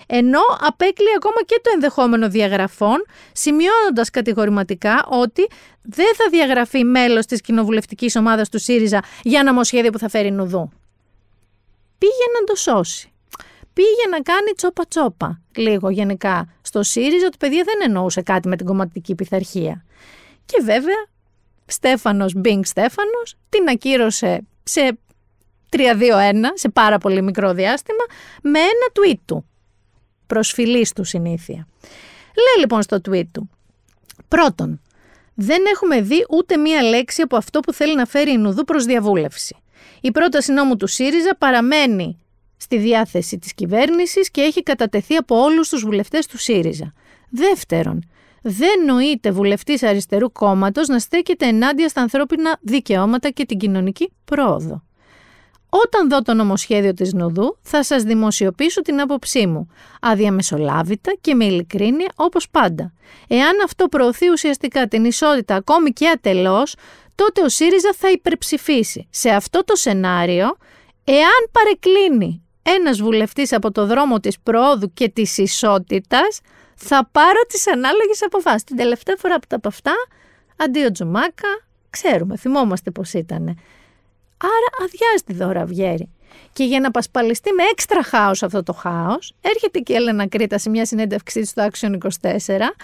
ενώ απέκλει ακόμα και το ενδεχόμενο διαγραφών, σημειώνοντας κατηγορηματικά ότι δεν θα διαγραφεί μέλος της κοινοβουλευτικής ομάδας του ΣΥΡΙΖΑ για νομοσχέδιο που θα φέρει νουδού. Πήγε να το σώσει. Πήγε να κάνει τσόπα τσόπα, λίγο γενικά, στο ΣΥΡΙΖΑ, ότι παιδιά δεν εννοούσε κάτι με την κομματική πειθαρχία. Και βέβαια, Στέφανος Μπίνγκ Στέφανος την ακύρωσε σε 3-2-1, σε πάρα πολύ μικρό διάστημα, με ένα tweet του προσφυλής του συνήθεια. Λέει λοιπόν στο tweet του. Πρώτον, δεν έχουμε δει ούτε μία λέξη από αυτό που θέλει να φέρει η Νουδού προς διαβούλευση. Η πρόταση νόμου του ΣΥΡΙΖΑ παραμένει στη διάθεση της κυβέρνησης και έχει κατατεθεί από όλους τους βουλευτές του ΣΥΡΙΖΑ. Δεύτερον, δεν νοείται βουλευτής αριστερού κόμματος να στέκεται ενάντια στα ανθρώπινα δικαιώματα και την κοινωνική πρόοδο. Όταν δω το νομοσχέδιο της Νουδού θα σας δημοσιοποιήσω την άποψή μου, αδιαμεσολάβητα και με ειλικρίνεια όπως πάντα. Εάν αυτό προωθεί ουσιαστικά την ισότητα ακόμη και ατελώς, τότε ο ΣΥΡΙΖΑ θα υπερψηφίσει. Σε αυτό το σενάριο, εάν παρεκκλίνει ένας βουλευτής από το δρόμο της προόδου και της ισότητας, θα πάρω τις ανάλογες αποφάσεις. Την τελευταία φορά που τα από αυτά, αντίο Τζουμάκα, ξέρουμε, θυμόμαστε πώς ήτανε. Άρα αδειάζει τη δώρα Βιέρη. Και για να πασπαλιστεί με έξτρα χάος αυτό το χάος, έρχεται και η Έλενα Κρήτα σε μια συνέντευξή της στο Action 24,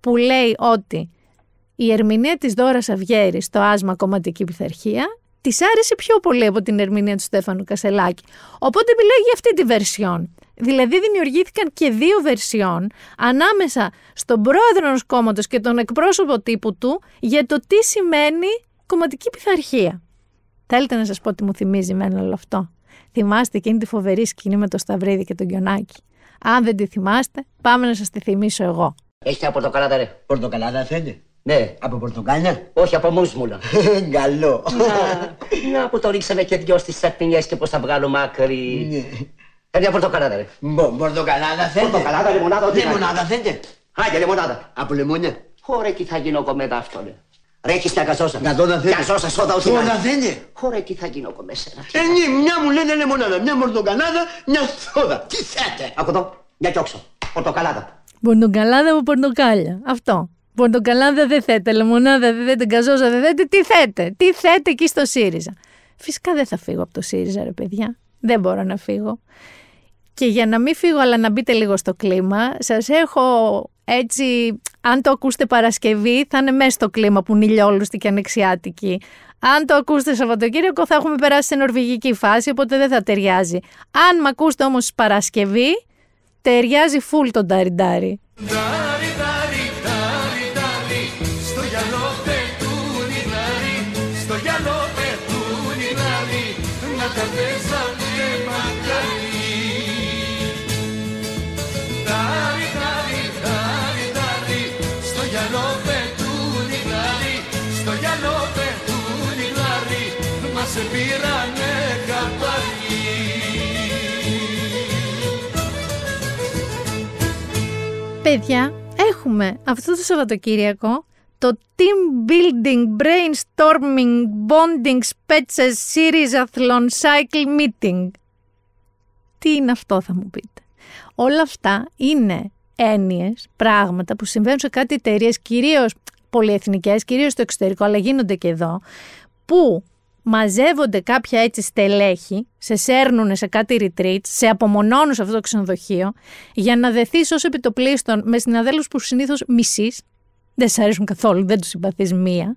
που λέει ότι η ερμηνεία της Δώρας Αυγέρη στο άσμα κομματική πειθαρχία της άρεσε πιο πολύ από την ερμηνεία του Στέφανου Κασελάκη. Οπότε μιλάει για αυτή τη βερσιόν. Δηλαδή δημιουργήθηκαν και δύο βερσιόν ανάμεσα στον πρόεδρο ενός κόμματος και τον εκπρόσωπο τύπου του για το τι σημαίνει κομματική πειθαρχία. Θέλετε να σας πω τι μου θυμίζει εμένα όλο αυτό; Θυμάστε εκείνη τη φοβερή σκηνή με το Σταυρίδι και τον Γιονάκη. Αν δεν τη θυμάστε, πάμε να σας τη θυμίσω εγώ. Έχετε από πορτοκαλάδα, ρε. Πορτοκαλάδα θέλετε; Ναι. Από πορτοκάλια; Όχι, από μουσμουλα. <laughs> Καλό. να, να που το ρίξαμε και δυο στις σαπινιέ και πώς θα βγάλω μάκρυ. Ναι. Ε, μια πορτοκαλάδα, ρε. Μπο, Πορτοκαλάδα θέλετε; Πορτοκαλάδα, λεμονάδα, ό,τι Λεμονάδα θέλετε; Άγια, λεμονάδα. Από λεμόνια. Χωρέ, τι θα γίνω κομμένα αυτό, ρε. Ρε, έχεις μια γαζόσα. Γαζόσα θέλετε. Γαζόσα, σόδα, ό,τι Σόδα να είναι. θέλετε. Χωρέ, τι θα γίνω κομμένα. Ε, ναι, μια μου λένε λεμονάδα, μια πορτοκαλάδα, μια σόδα. Τι θέλετε. Άκου εδώ, μια κιόξο. Πορτοκαλάδα. Πορτοκαλάδα από πορτοκάλια. Αυτό. Πορτοκαλάδα δεν θέτε, λεμονάδα δεν θέτε, γκαζόζα δεν θέτε. Τι θέτε, τι θέτε εκεί στο ΣΥΡΙΖΑ. Φυσικά δεν θα φύγω από το ΣΥΡΙΖΑ, ρε παιδιά. Δεν μπορώ να φύγω. Και για να μην φύγω, αλλά να μπείτε λίγο στο κλίμα, σας έχω έτσι, αν το ακούσετε Παρασκευή, θα είναι μέσα στο κλίμα που είναι ηλιόλουστη και ανεξιάτικη. Αν το ακούσετε Σαββατοκύριακο, θα έχουμε περάσει σε νορβηγική φάση, οπότε δεν θα ταιριάζει. Αν με ακούσετε όμως Παρασκευή, ταιριάζει φουλ τον ταριντάρι. Παιδιά, έχουμε αυτό το Σαββατοκύριακο το Team Building Brainstorming Bonding Spetzes Series Athlon Cycle Meeting. Τι είναι αυτό θα μου πείτε. Όλα αυτά είναι έννοιες, πράγματα που συμβαίνουν σε κάτι εταιρείες, κυρίως πολυεθνικές, κυρίως στο εξωτερικό, αλλά γίνονται και εδώ, που μαζεύονται κάποια έτσι στελέχη, σε σέρνουν σε κάτι retreat, σε απομονώνουν σε αυτό το ξενοδοχείο, για να δεθείς ως επιτοπλίστων με συναδέλφους που συνήθως μισείς, δεν σ' αρέσουν καθόλου, δεν τους συμπαθείς μία,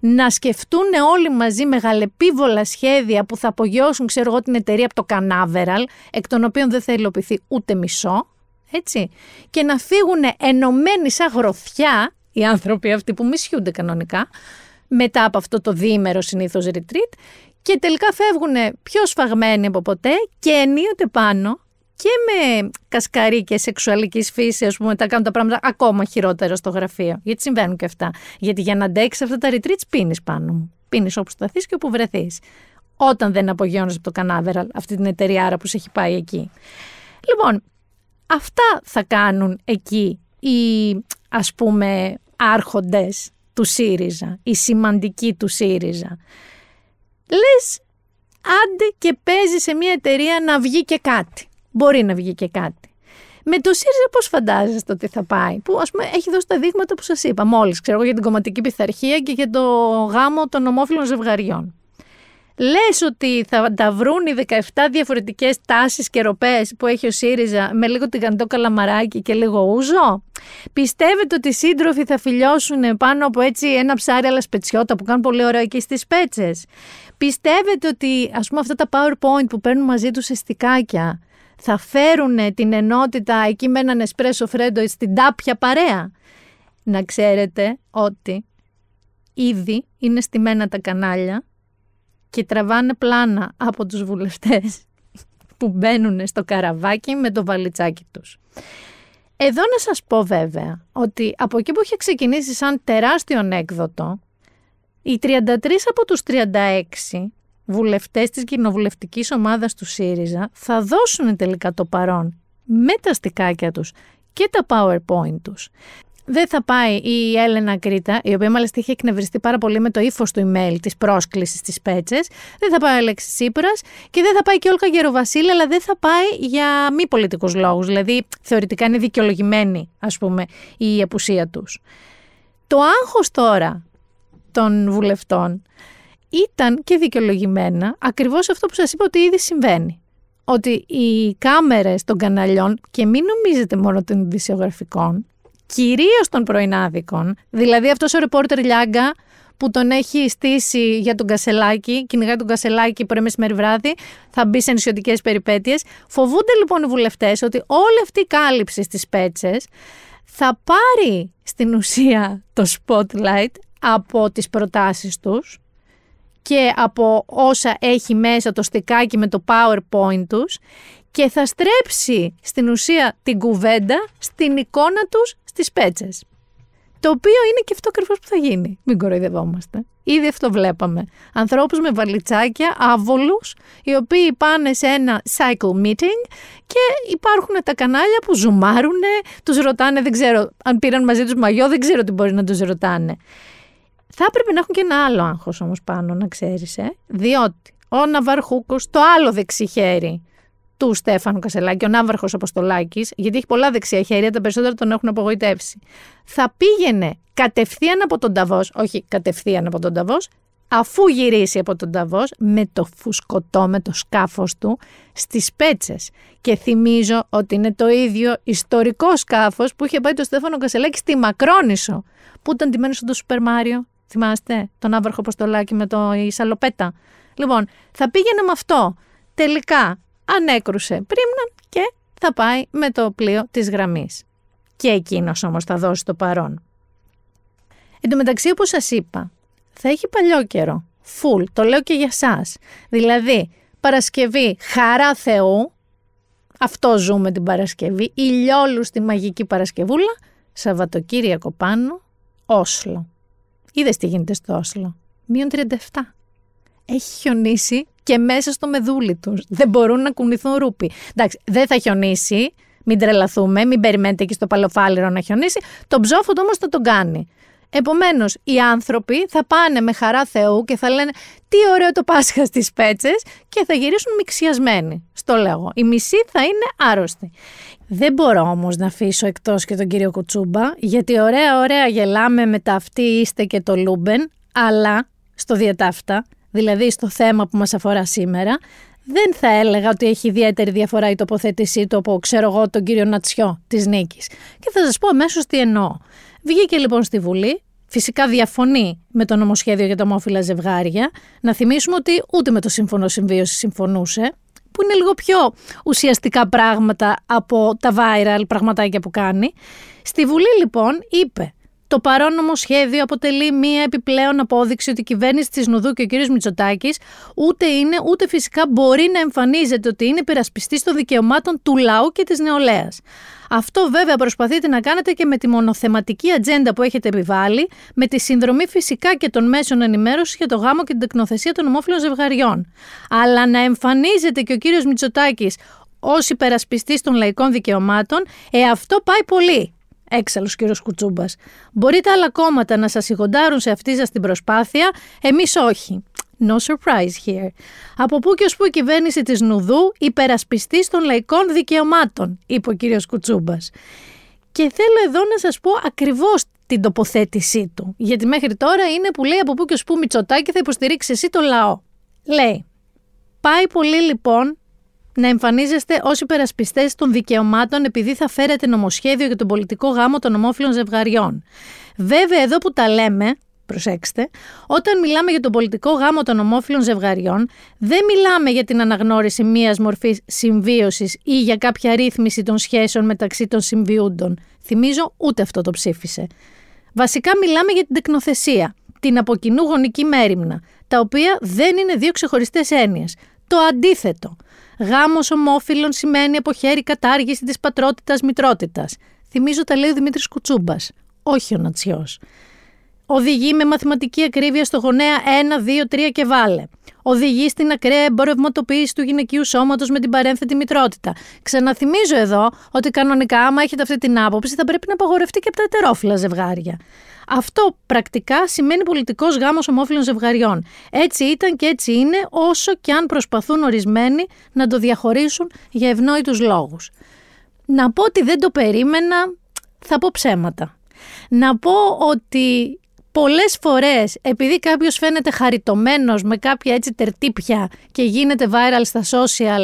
να σκεφτούν όλοι μαζί μεγαλεπίβολα σχέδια που θα απογειώσουν, ξέρω εγώ, την εταιρεία από το Canaveral, εκ των οποίων δεν θα υλοποιηθεί ούτε μισό, έτσι, και να φύγουν ενωμένοι σαν γροθιά, οι άνθρωποι αυτοί που μισιούνται κανονικά, μετά από αυτό το διήμερο συνήθως retreat και τελικά φεύγουν πιο σφαγμένοι από ποτέ και ενίοτε πάνω και με κασκαρίκες σεξουαλικής φύσης, ας πούμε, τα κάνουν τα πράγματα ακόμα χειρότερα στο γραφείο. Γιατί συμβαίνουν και αυτά. Γιατί για να αντέξεις αυτά τα retreats πίνεις πάνω μου. Πίνεις όπου σταθείς και όπου βρεθείς. Όταν δεν απογειώνεις από το Κανάβεραλ, αυτή την εταιριάρα που σε έχει πάει εκεί. Λοιπόν, αυτά θα κάνουν εκεί οι, ας πούμε, άρχοντες του ΣΥΡΙΖΑ, οι σημαντικοί του ΣΥΡΙΖΑ. Λες, άντε και παίζει σε μια εταιρεία να βγει και κάτι. Μπορεί να βγει και κάτι. Με το ΣΥΡΙΖΑ πώς φαντάζεστε ότι θα πάει, που ας πούμε έχει δώσει τα δείγματα που σας είπα μόλις, ξέρω για την κομματική πειθαρχία και για το γάμο των ομόφυλων ζευγαριών. Λες ότι θα τα βρουν οι 17 διαφορετικές τάσεις και ροπές που έχει ο ΣΥΡΙΖΑ με λίγο τηγανιτό καλαμαράκι και λίγο ούζο; Πιστεύετε ότι οι σύντροφοι θα φιλιώσουν πάνω από έτσι ένα ψάρι αλλά σπετσιώτα που κάνουν πολύ ωραίο εκεί στις πέτσες; Πιστεύετε ότι ας πούμε αυτά τα PowerPoint που παίρνουν μαζί τους εστικάκια θα φέρουν την ενότητα εκεί με έναν εσπρέσο φρέντο στην τάπια παρέα; Να ξέρετε ότι ήδη είναι στημένα τα κανάλια και τραβάνε πλάνα από τους βουλευτές που μπαίνουν στο καραβάκι με το βαλιτσάκι τους. Εδώ να σας πω βέβαια ότι από εκεί που είχε ξεκινήσει σαν τεράστιο ανέκδοτο, οι 33 από τους 36 βουλευτές της κοινοβουλευτικής ομάδας του ΣΥΡΙΖΑ θα δώσουν τελικά το παρόν με τα στικάκια τους και τα PowerPoint τους δεν θα πάει η Έλενα Κρήτα, η οποία μάλιστα είχε εκνευριστεί πάρα πολύ με το ύφος του email της πρόσκλησης τη Πέτσες. Δεν θα πάει ο Αλέξης Τσίπρας και δεν θα πάει και ο Όλκα Γεροβασίλη, αλλά δεν θα πάει για μη πολιτικούς λόγους. Δηλαδή, θεωρητικά είναι δικαιολογημένη, ας πούμε, η απουσία τους. Το άγχος τώρα των βουλευτών ήταν και δικαιολογημένα ακριβώς αυτό που σας είπα ότι ήδη συμβαίνει. Ότι οι κάμερες των καναλιών και μην νομίζετε μόνο των ειδησιογραφικών κυρίως των πρωινάδικων, δηλαδή αυτός ο ρεπόρτερ Λιάγκα που τον έχει στήσει για τον Κασελάκη, κυνηγάει τον Κασελάκη πρωί μεσημέρι βράδυ, θα μπει σε νησιωτικές περιπέτειες. Φοβούνται λοιπόν οι βουλευτές ότι όλη αυτή η κάλυψη στις πέτσες θα πάρει στην ουσία το spotlight από τις προτάσεις τους και από όσα έχει μέσα το στικάκι με το powerpoint τους και θα στρέψει στην ουσία την κουβέντα στην εικόνα τους στις πέτσες. Το οποίο είναι και αυτό ακριβώς που θα γίνει. Μην κοροϊδευόμαστε. Ήδη αυτό βλέπαμε. Ανθρώπους με βαλιτσάκια, άβολους, οι οποίοι πάνε σε ένα cycle meeting και υπάρχουν τα κανάλια που ζουμάρουν, τους ρωτάνε, δεν ξέρω αν πήραν μαζί τους μαγιό, δεν ξέρω τι μπορεί να τους ρωτάνε. Θα έπρεπε να έχουν και ένα άλλο άγχος όμως πάνω, να ξέρεις, ε; διότι ο Ναβαρχούκος, το άλλο δεξί χέρι, του Στέφανου Κασελάκη, ο Ναύαρχος Αποστολάκης, γιατί έχει πολλά δεξιά χέρια, τα περισσότερα τον έχουν απογοητεύσει. Θα πήγαινε κατευθείαν από τον Ταβός, όχι κατευθείαν από τον Ταβός, αφού γυρίσει από τον Ταβός με το φουσκωτό, με το σκάφος του στις πέτσες. Και θυμίζω ότι είναι το ίδιο ιστορικό σκάφος που είχε πάει το Στέφανο Κασελάκη στη Μακρόνισο, που ήταν τιμένο στον Σούπερ Μάριο. Θυμάστε, τον Άβαρχο Αποστολάκη με το η σαλοπέτα. Λοιπόν, θα πήγαινε με αυτό. Τελικά ανέκρουσε πρίμναν και θα πάει με το πλοίο της γραμμής. Και εκείνος όμως θα δώσει το παρόν. Εν τω μεταξύ όπως σας είπα, θα έχει παλιό καιρό. Φουλ, το λέω και για σας. Δηλαδή, Παρασκευή, χαρά Θεού, αυτό ζούμε την Παρασκευή, ηλιόλους στη μαγική Παρασκευούλα, Σαββατοκύριακο πάνω, Όσλο. Είδες τι γίνεται στο Όσλο; Μείον 37. Έχει χιονίσει και μέσα στο μεδούλι τους. Δεν μπορούν να κουνηθούν ρούπι. Εντάξει, δεν θα χιονίσει. Μην τρελαθούμε, μην περιμένετε εκεί στο παλοφάλιρο να χιονίσει. Τον ψόφο του όμως θα τον κάνει. Επομένως, οι άνθρωποι θα πάνε με χαρά Θεού και θα λένε Τι ωραίο το Πάσχα στις Σπέτσες και θα γυρίσουν μυξιασμένοι. Στο λέγω. Η μισή θα είναι άρρωστη. Δεν μπορώ όμως να αφήσω εκτός και τον κύριο Κουτσούμπα, γιατί ωραία, ωραία γελάμε με τα αυτοί είστε και το Λούμπεν, αλλά στο διά ταύτα δηλαδή στο θέμα που μας αφορά σήμερα, δεν θα έλεγα ότι έχει ιδιαίτερη διαφορά η τοποθέτησή του από, ξέρω εγώ, τον κύριο Νατσιό της Νίκης. Και θα σας πω αμέσως τι εννοώ. Βγήκε λοιπόν στη Βουλή, φυσικά διαφωνεί με το νομοσχέδιο για τα ομόφυλα ζευγάρια. Να θυμίσουμε ότι ούτε με το Σύμφωνο Συμβίωσης συμφωνούσε, που είναι λίγο πιο ουσιαστικά πράγματα από τα viral πραγματάκια που κάνει. Στη Βουλή λοιπόν είπε Το παρόν νομοσχέδιο αποτελεί μία επιπλέον απόδειξη ότι η κυβέρνηση της Νουδού και ο κ. Μητσοτάκης ούτε είναι ούτε φυσικά μπορεί να εμφανίζεται ότι είναι υπερασπιστή των δικαιωμάτων του λαού και της νεολαίας. Αυτό βέβαια προσπαθείτε να κάνετε και με τη μονοθεματική ατζέντα που έχετε επιβάλει, με τη συνδρομή φυσικά και των μέσων ενημέρωσης για το γάμο και την τεκνοθεσία των ομόφυλων ζευγαριών. Αλλά να εμφανίζεται και ο κύριος Μητσοτάκης ως υπερασπιστής των λαϊκών δικαιωμάτων, ε, αυτό πάει πολύ. Έξαλλος κύριος Κουτσούμπας. Μπορείτε άλλα κόμματα να σας σιγοντάρουν σε αυτή σας την προσπάθεια, εμείς όχι. No surprise here. Από πού και ως πού η κυβέρνηση της Νουδού υπερασπιστή των λαϊκών δικαιωμάτων, είπε ο κύριος Κουτσούμπας. Και θέλω εδώ να σας πω ακριβώς την τοποθέτησή του. Γιατί μέχρι τώρα είναι που λέει από πού και ως πού Μητσοτάκη θα υποστηρίξει εσύ το λαό. Λέει. Πάει πολύ λοιπόν να εμφανίζεστε ως υπερασπιστές των δικαιωμάτων επειδή θα φέρετε νομοσχέδιο για τον πολιτικό γάμο των ομόφυλων ζευγαριών. Βέβαια, εδώ που τα λέμε, προσέξτε, όταν μιλάμε για τον πολιτικό γάμο των ομόφυλων ζευγαριών, δεν μιλάμε για την αναγνώριση μία μορφής συμβίωσης ή για κάποια ρύθμιση των σχέσεων μεταξύ των συμβιούντων. Θυμίζω, ούτε αυτό το ψήφισε. Βασικά μιλάμε για την τεκνοθεσία, την αποκοινού γονική μέρημνα, τα οποία δεν είναι δύο ξεχωριστές έννοιες. Το αντίθετο. Γάμος ομόφυλων σημαίνει από χέρι κατάργηση της πατρότητας μητρότητας. Θυμίζω τα λέει ο Δημήτρης Κουτσούμπας, όχι ο Νατσιός. Οδηγεί με μαθηματική ακρίβεια στο γονέα 1, 2, 3 και βάλε. Οδηγεί στην ακραία εμπορευματοποίηση του γυναικείου σώματος με την παρένθετη μητρότητα. Ξαναθυμίζω εδώ ότι κανονικά, άμα έχετε αυτή την άποψη, θα πρέπει να απαγορευτεί και από τα ετερόφυλα ζευγάρια. Αυτό πρακτικά σημαίνει πολιτικός γάμος ομόφυλων ζευγαριών. Έτσι ήταν και έτσι είναι, όσο και αν προσπαθούν ορισμένοι να το διαχωρίσουν για ευνόητους λόγους. Να πω ότι δεν το περίμενα, θα πω ψέματα. Να πω ότι πολλές φορές επειδή κάποιος φαίνεται χαριτωμένος με κάποια έτσι τερτύπια και γίνεται viral στα social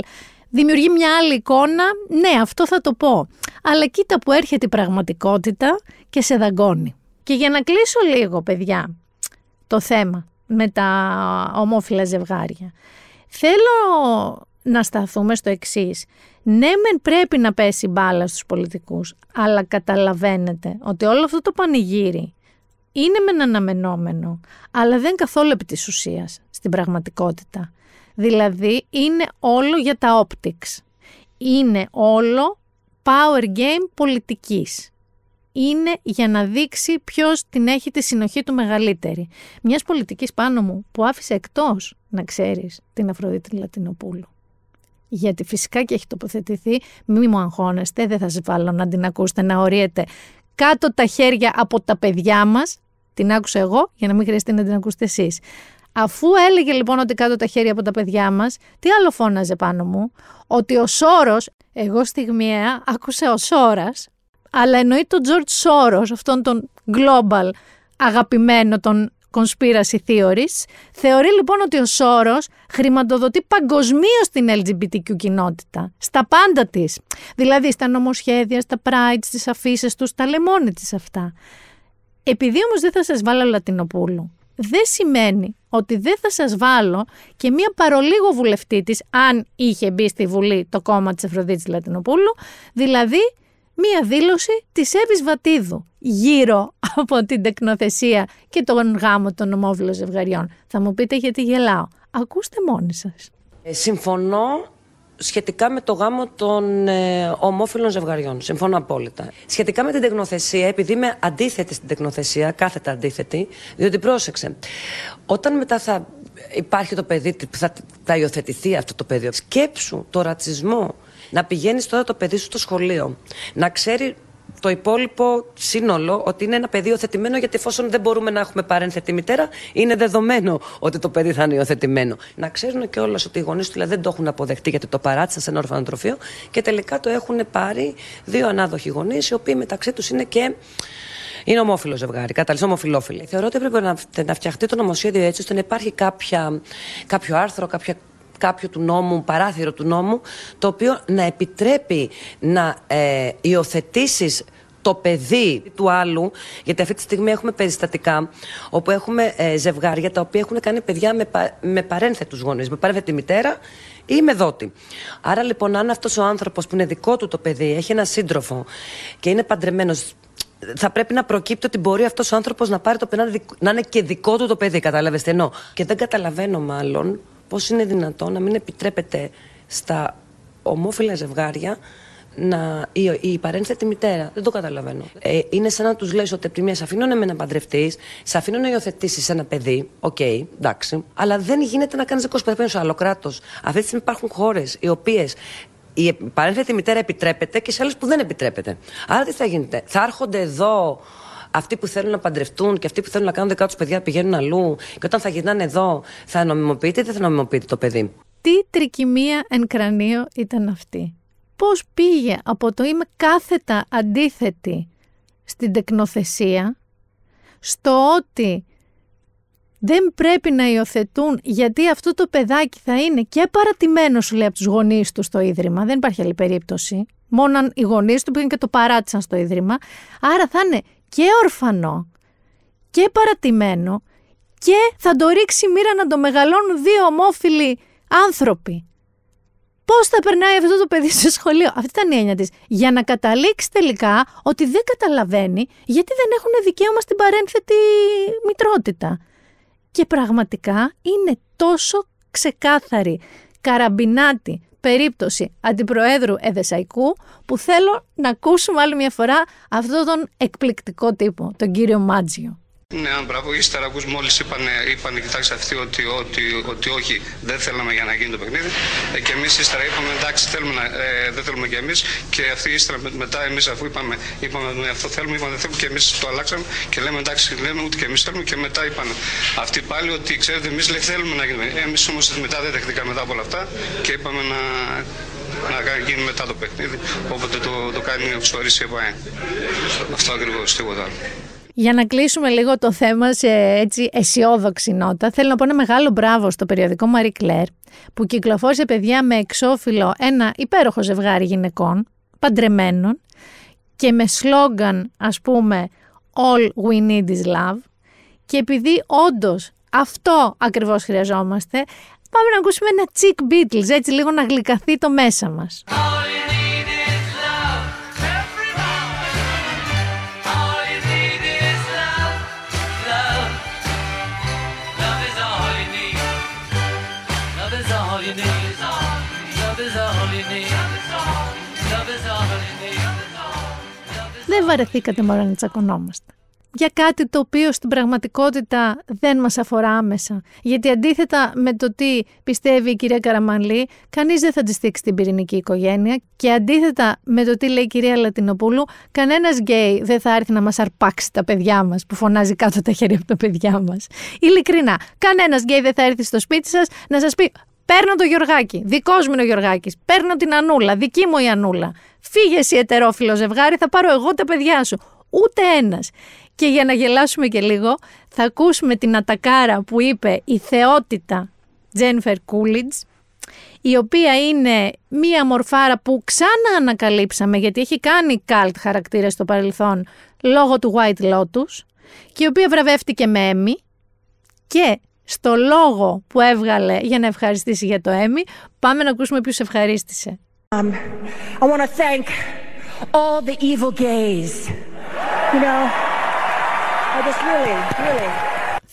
δημιουργεί μια άλλη εικόνα, ναι αυτό θα το πω. Αλλά κοίτα που έρχεται η πραγματικότητα και σε δαγκώνει. Και για να κλείσω λίγο παιδιά το θέμα με τα ομόφυλα ζευγάρια. Θέλω να σταθούμε στο εξής. Ναι, μεν πρέπει να πέσει μπάλα στους πολιτικούς, αλλά καταλαβαίνετε ότι όλο αυτό το πανηγύρι είναι μεν αναμενόμενο, αλλά δεν καθόλου επί της ουσίας στην πραγματικότητα. Δηλαδή είναι όλο για τα optics. Είναι όλο power game πολιτικής. Είναι για να δείξει ποιος την έχει τη συνοχή του μεγαλύτερη. Μιας πολιτικής πάνω μου που άφησε εκτός, να ξέρεις, την Αφροδίτη Λατινοπούλου. Γιατί φυσικά και έχει τοποθετηθεί, μη μου αγχώνεστε, δεν θα σε βάλω να την ακούσετε να ορίετε κάτω τα χέρια από τα παιδιά μας την άκουσα εγώ για να μην χρειαστεί να την ακούσετε εσείς. Αφού έλεγε λοιπόν ότι κάτω τα χέρια από τα παιδιά μας, τι άλλο φώναζε πάνω μου, ότι ο Σόρος, εγώ στιγμιαία άκουσα ο Σόρας, αλλά εννοεί τον George Soros, αυτόν τον global αγαπημένο των conspiracy theories. Θεωρεί λοιπόν ότι ο Σόρος χρηματοδοτεί παγκοσμίως την LGBTQ κοινότητα. Στα πάντα της. Δηλαδή στα νομοσχέδια, στα prides, στις αφήσεις τους, στα λεμόνι της αυτά. Επειδή όμως δεν θα σας βάλω Λατινοπούλου, δεν σημαίνει ότι δεν θα σας βάλω και μία παρολίγο βουλευτή της, αν είχε μπει στη Βουλή το κόμμα της Αφροδίτης Λατινοπούλου, δηλαδή μία δήλωση της Εύης Βατίδου γύρω από την τεκνοθεσία και τον γάμο των ομόφυλων ζευγαριών. Θα μου πείτε γιατί γελάω. Ακούστε μόνοι σας. Ε, συμφωνώ σχετικά με το γάμο των ε, ομόφυλων ζευγαριών. Συμφωνώ απόλυτα. Σχετικά με την τεκνοθεσία, επειδή είμαι αντίθετη στην τεκνοθεσία, κάθετα αντίθετη, διότι πρόσεξε, όταν μετά θα υπάρχει το παιδί, θα, θα υιοθετηθεί αυτό το παιδί, σκέψου το ρατσισμό. Να πηγαίνεις τώρα το παιδί σου στο σχολείο, να ξέρει το υπόλοιπο σύνολο ότι είναι ένα παιδί υιοθετημένο, γιατί εφόσον δεν μπορούμε να έχουμε παρένθετη μητέρα, είναι δεδομένο ότι το παιδί θα είναι υιοθετημένο. Να ξέρουν κιόλας ότι οι γονείς του δηλαδή, δεν το έχουν αποδεχτεί γιατί το παράτησαν σε ένα ορφανοτροφείο και τελικά το έχουν πάρει δύο ανάδοχοι γονείς, οι οποίοι μεταξύ τους είναι και. Είναι ομόφυλο ζευγάρι, κατάληψη ομοφυλόφιλοι. Θεωρώ ότι έπρεπε να, να φτιαχτεί το νομοσχέδιο έτσι ώστε να υπάρχει κάποια, κάποιο άρθρο, κάποια κάποιο του νόμου, παράθυρο του νόμου, το οποίο να επιτρέπει να ε, υιοθετήσεις το παιδί του άλλου, γιατί αυτή τη στιγμή έχουμε περιστατικά όπου έχουμε ε, ζευγάρια τα οποία έχουν κάνει παιδιά με, πα, με παρένθετους γονείς, με παρένθετη μητέρα ή με δότη. Άρα λοιπόν αν αυτός ο άνθρωπος που είναι δικό του το παιδί έχει ένα σύντροφο και είναι παντρεμένος θα πρέπει να προκύπτει ότι μπορεί αυτός ο άνθρωπος να πάρει το παιδί, να είναι και δικό του το παιδί. Καταλαβαίνετε εννοώ. Και δεν καταλαβαίνω μάλλον πώς είναι δυνατόν να μην επιτρέπεται στα ομόφυλα ζευγάρια να, η, η παρένθετη μητέρα. Δεν το καταλαβαίνω. Ε, είναι σαν να τους λες ότι από τη μία σε αφήνω να παντρευτείς, σε αφήνω να υιοθετήσεις ένα παιδί. OK, okay, εντάξει. Αλλά δεν γίνεται να κάνεις 25 σε άλλο κράτος. Αυτή τη στιγμή υπάρχουν χώρες οι οποίες η παρένθετη μητέρα επιτρέπεται και σε άλλες που δεν επιτρέπεται. Άρα τι θα γίνεται, θα έρχονται εδώ αυτοί που θέλουν να παντρευτούν και αυτοί που θέλουν να κάνουν δικά τους παιδιά πηγαίνουν αλλού και όταν θα γυρνάνε εδώ θα νομιμοποιείται ή δεν θα νομιμοποιείται το παιδί; Τι τρικυμία εν κρανίο ήταν αυτή; Πώς πήγε από το είμαι κάθετα αντίθετη στην τεκνοθεσία στο ότι δεν πρέπει να υιοθετούν γιατί αυτό το παιδάκι θα είναι και παρατημένο σου λέει από τους γονείς του στο Ίδρυμα, δεν υπάρχει άλλη περίπτωση, μόνο αν οι γονείς του πήγαν και το παράτησαν στο Ίδρυμα, άρα θα είναι και ορφανό και παρατημένο και θα το ρίξει μοίρα να το μεγαλώνουν δύο ομόφυλοι άνθρωποι. Πώς θα περνάει αυτό το παιδί στο σχολείο; Αυτή ήταν η έννοια της. Για να καταλήξει τελικά ότι δεν καταλαβαίνει γιατί δεν έχουν δικαίωμα στην παρένθετη μητρότητα. Και πραγματικά είναι τόσο ξεκάθαρη, καραμπινάτη περίπτωση αντιπροέδρου Εδεσαϊκού που θέλω να ακούσουμε άλλη μια φορά αυτόν τον εκπληκτικό τύπο, τον κύριο Μάτζιο. Ναι, μπράβο. Ύστερα ακούς μόλις είπαν, είπανε, κοιτάξτε αυτοί ότι, ότι, ότι, όχι, δεν θέλαμε για να γίνει το παιχνίδι. Ε, και εμείς ύστερα είπαμε εντάξει, θέλουμε να, ε, δεν θέλουμε και εμείς. Και αυτοί ύστερα μετά εμείς αφού είπαμε, είπαμε ναι, αυτό θέλουμε, είπαμε δεν θέλουμε και εμείς το αλλάξαμε. Και λέμε εντάξει, λέμε ούτε και εμείς θέλουμε. Και μετά είπαν αυτοί πάλι ότι ξέρετε, εμείς λέει, θέλουμε να γίνει. Εμείς όμως μετά δεν δεχτήκαμε μετά από όλα αυτά και είπαμε να, να γίνει μετά το παιχνίδι. Οπότε το, το κάνει εξορίσει η ΕΠΑΕ. Αυτό ακριβώς, τίποτα άλλο. Για να κλείσουμε λίγο το θέμα σε έτσι αισιόδοξη νότα, θέλω να πω ένα μεγάλο μπράβο στο περιοδικό Marie Claire, που κυκλοφόρησε παιδιά με εξώφυλλο ένα υπέροχο ζευγάρι γυναικών, παντρεμένων, και με σλόγγαν, ας πούμε, All we need is love. Και επειδή όντως αυτό ακριβώς χρειαζόμαστε, πάμε να ακούσουμε ένα chick Beatles, έτσι λίγο να γλυκαθεί το μέσα μας. Δεν βαρεθήκατε μόνο να τσακωνόμαστε. Για κάτι το οποίο στην πραγματικότητα δεν μας αφορά άμεσα. Γιατί αντίθετα με το τι πιστεύει η κυρία Καραμανλή, κανείς δεν θα τη στήξει την πυρηνική οικογένεια και αντίθετα με το τι λέει η κυρία Λατινοπούλου, κανένας γκέι δεν θα έρθει να μας αρπάξει τα παιδιά μας που φωνάζει κάτω τα χέρια από τα παιδιά μας. Ειλικρινά, κανένας γκέι δεν θα έρθει στο σπίτι σας να σας πει Παίρνω το Γιωργάκι. Δικός μου είναι ο Γιωργάκης. Παίρνω την Ανούλα. Δική μου η Ανούλα. Φύγε εσύ ετερόφυλο ζευγάρι, θα πάρω εγώ τα παιδιά σου. Ούτε ένας. Και για να γελάσουμε και λίγο, θα ακούσουμε την ατακάρα που είπε η θεότητα Τζένιφερ Κούλιτζ, η οποία είναι μία μορφάρα που ξανά ανακαλύψαμε γιατί έχει κάνει καλτ χαρακτήρες στο παρελθόν λόγω του White Lotus και η οποία βραβεύτηκε με Emmy και στο λόγο που έβγαλε για να ευχαριστήσει για το Emmy, πάμε να ακούσουμε ποιος ευχαρίστησε. Um, I want to thank all the evil gays. You know, I just really, really.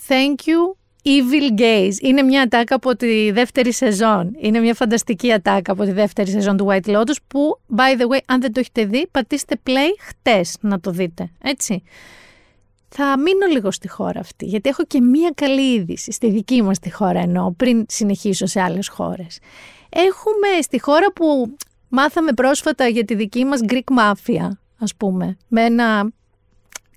Thank you, Evil Gays. Είναι μια ατάκα από τη δεύτερη σεζόν. Είναι μια φανταστική ατάκα από τη δεύτερη σεζόν του White Lotus που, by the way, αν δεν το έχετε δει, πατήστε play χτες να το δείτε. Έτσι. Θα μείνω λίγο στη χώρα αυτή, γιατί έχω και μία καλή είδηση, στη δική μας τη χώρα εννοώ, πριν συνεχίσω σε άλλες χώρες. Έχουμε στη χώρα που μάθαμε πρόσφατα για τη δική μας Greek Mafia, ας πούμε, με ένα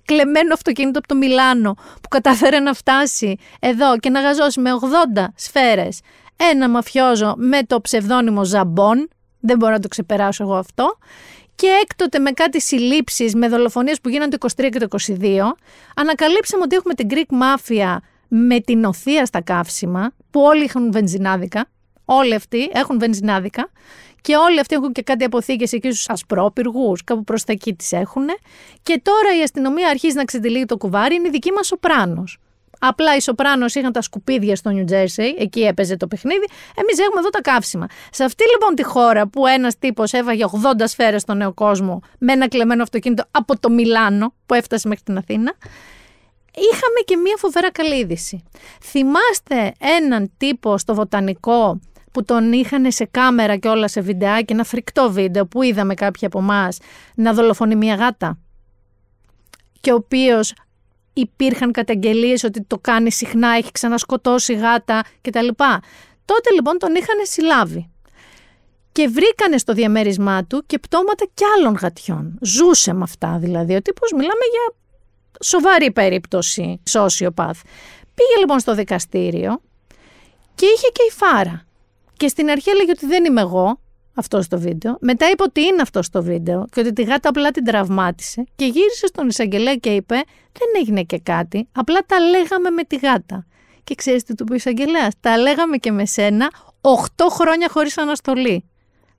κλεμμένο αυτοκίνητο από το Μιλάνο που κατάφερε να φτάσει εδώ και να γαζώσει με 80 σφαίρες ένα μαφιόζο με το ψευδόνυμο Ζαμπόν, δεν μπορώ να το ξεπεράσω εγώ αυτό, και έκτοτε με κάτι συλλήψεις, με δολοφονίες που γίνανε το 23 και το 22, ανακαλύψαμε ότι έχουμε την Greek Mafia με την οθεία στα καύσιμα, που όλοι έχουν βενζινάδικα, όλοι αυτοί έχουν βενζινάδικα και όλοι αυτοί έχουν και κάτι αποθήκες εκεί στους ασπρόπυργους, κάπου προς τα εκεί τις έχουν. Και τώρα η αστυνομία αρχίζει να ξετυλίγει το κουβάρι, είναι η δική μας ο Πράνος. Απλά οι Σοπράνος είχαν τα σκουπίδια στο Νιου Τζέρσεϊ, εκεί έπαιζε το παιχνίδι. Εμείς έχουμε εδώ τα καύσιμα. Σε αυτή λοιπόν τη χώρα που ένας τύπος έβαγε 80 σφαίρες στον νέο κόσμο με ένα κλεμμένο αυτοκίνητο από το Μιλάνο που έφτασε μέχρι την Αθήνα, είχαμε και μία φοβερά καλή είδηση. Θυμάστε έναν τύπο στο βοτανικό που τον είχαν σε κάμερα και όλα σε βιντεάκι, ένα φρικτό βίντεο που είδαμε κάποιοι από εμάς να δολοφονεί μία γάτα; Και ο οποίος υπήρχαν καταγγελίες ότι το κάνει συχνά, έχει ξανασκοτώσει γάτα κτλ. Τότε λοιπόν τον είχαν συλλάβει. Και βρήκανε στο διαμέρισμά του και πτώματα κι άλλων γατιών. Ζούσε με αυτά δηλαδή. Ο τύπος μιλάμε για σοβαρή περίπτωση sociopath. Πήγε λοιπόν στο δικαστήριο και είχε και η φάρα. Και στην αρχή έλεγε ότι δεν είμαι εγώ αυτό στο βίντεο. Μετά είπε ότι είναι αυτό στο βίντεο και ότι τη γάτα απλά την τραυμάτισε. Και γύρισε στον εισαγγελέα και είπε: Δεν έγινε και κάτι. Απλά τα λέγαμε με τη γάτα. Και ξέρεις τι του είπε ο εισαγγελέας. Τα λέγαμε και με σένα 8 χρόνια χωρίς αναστολή.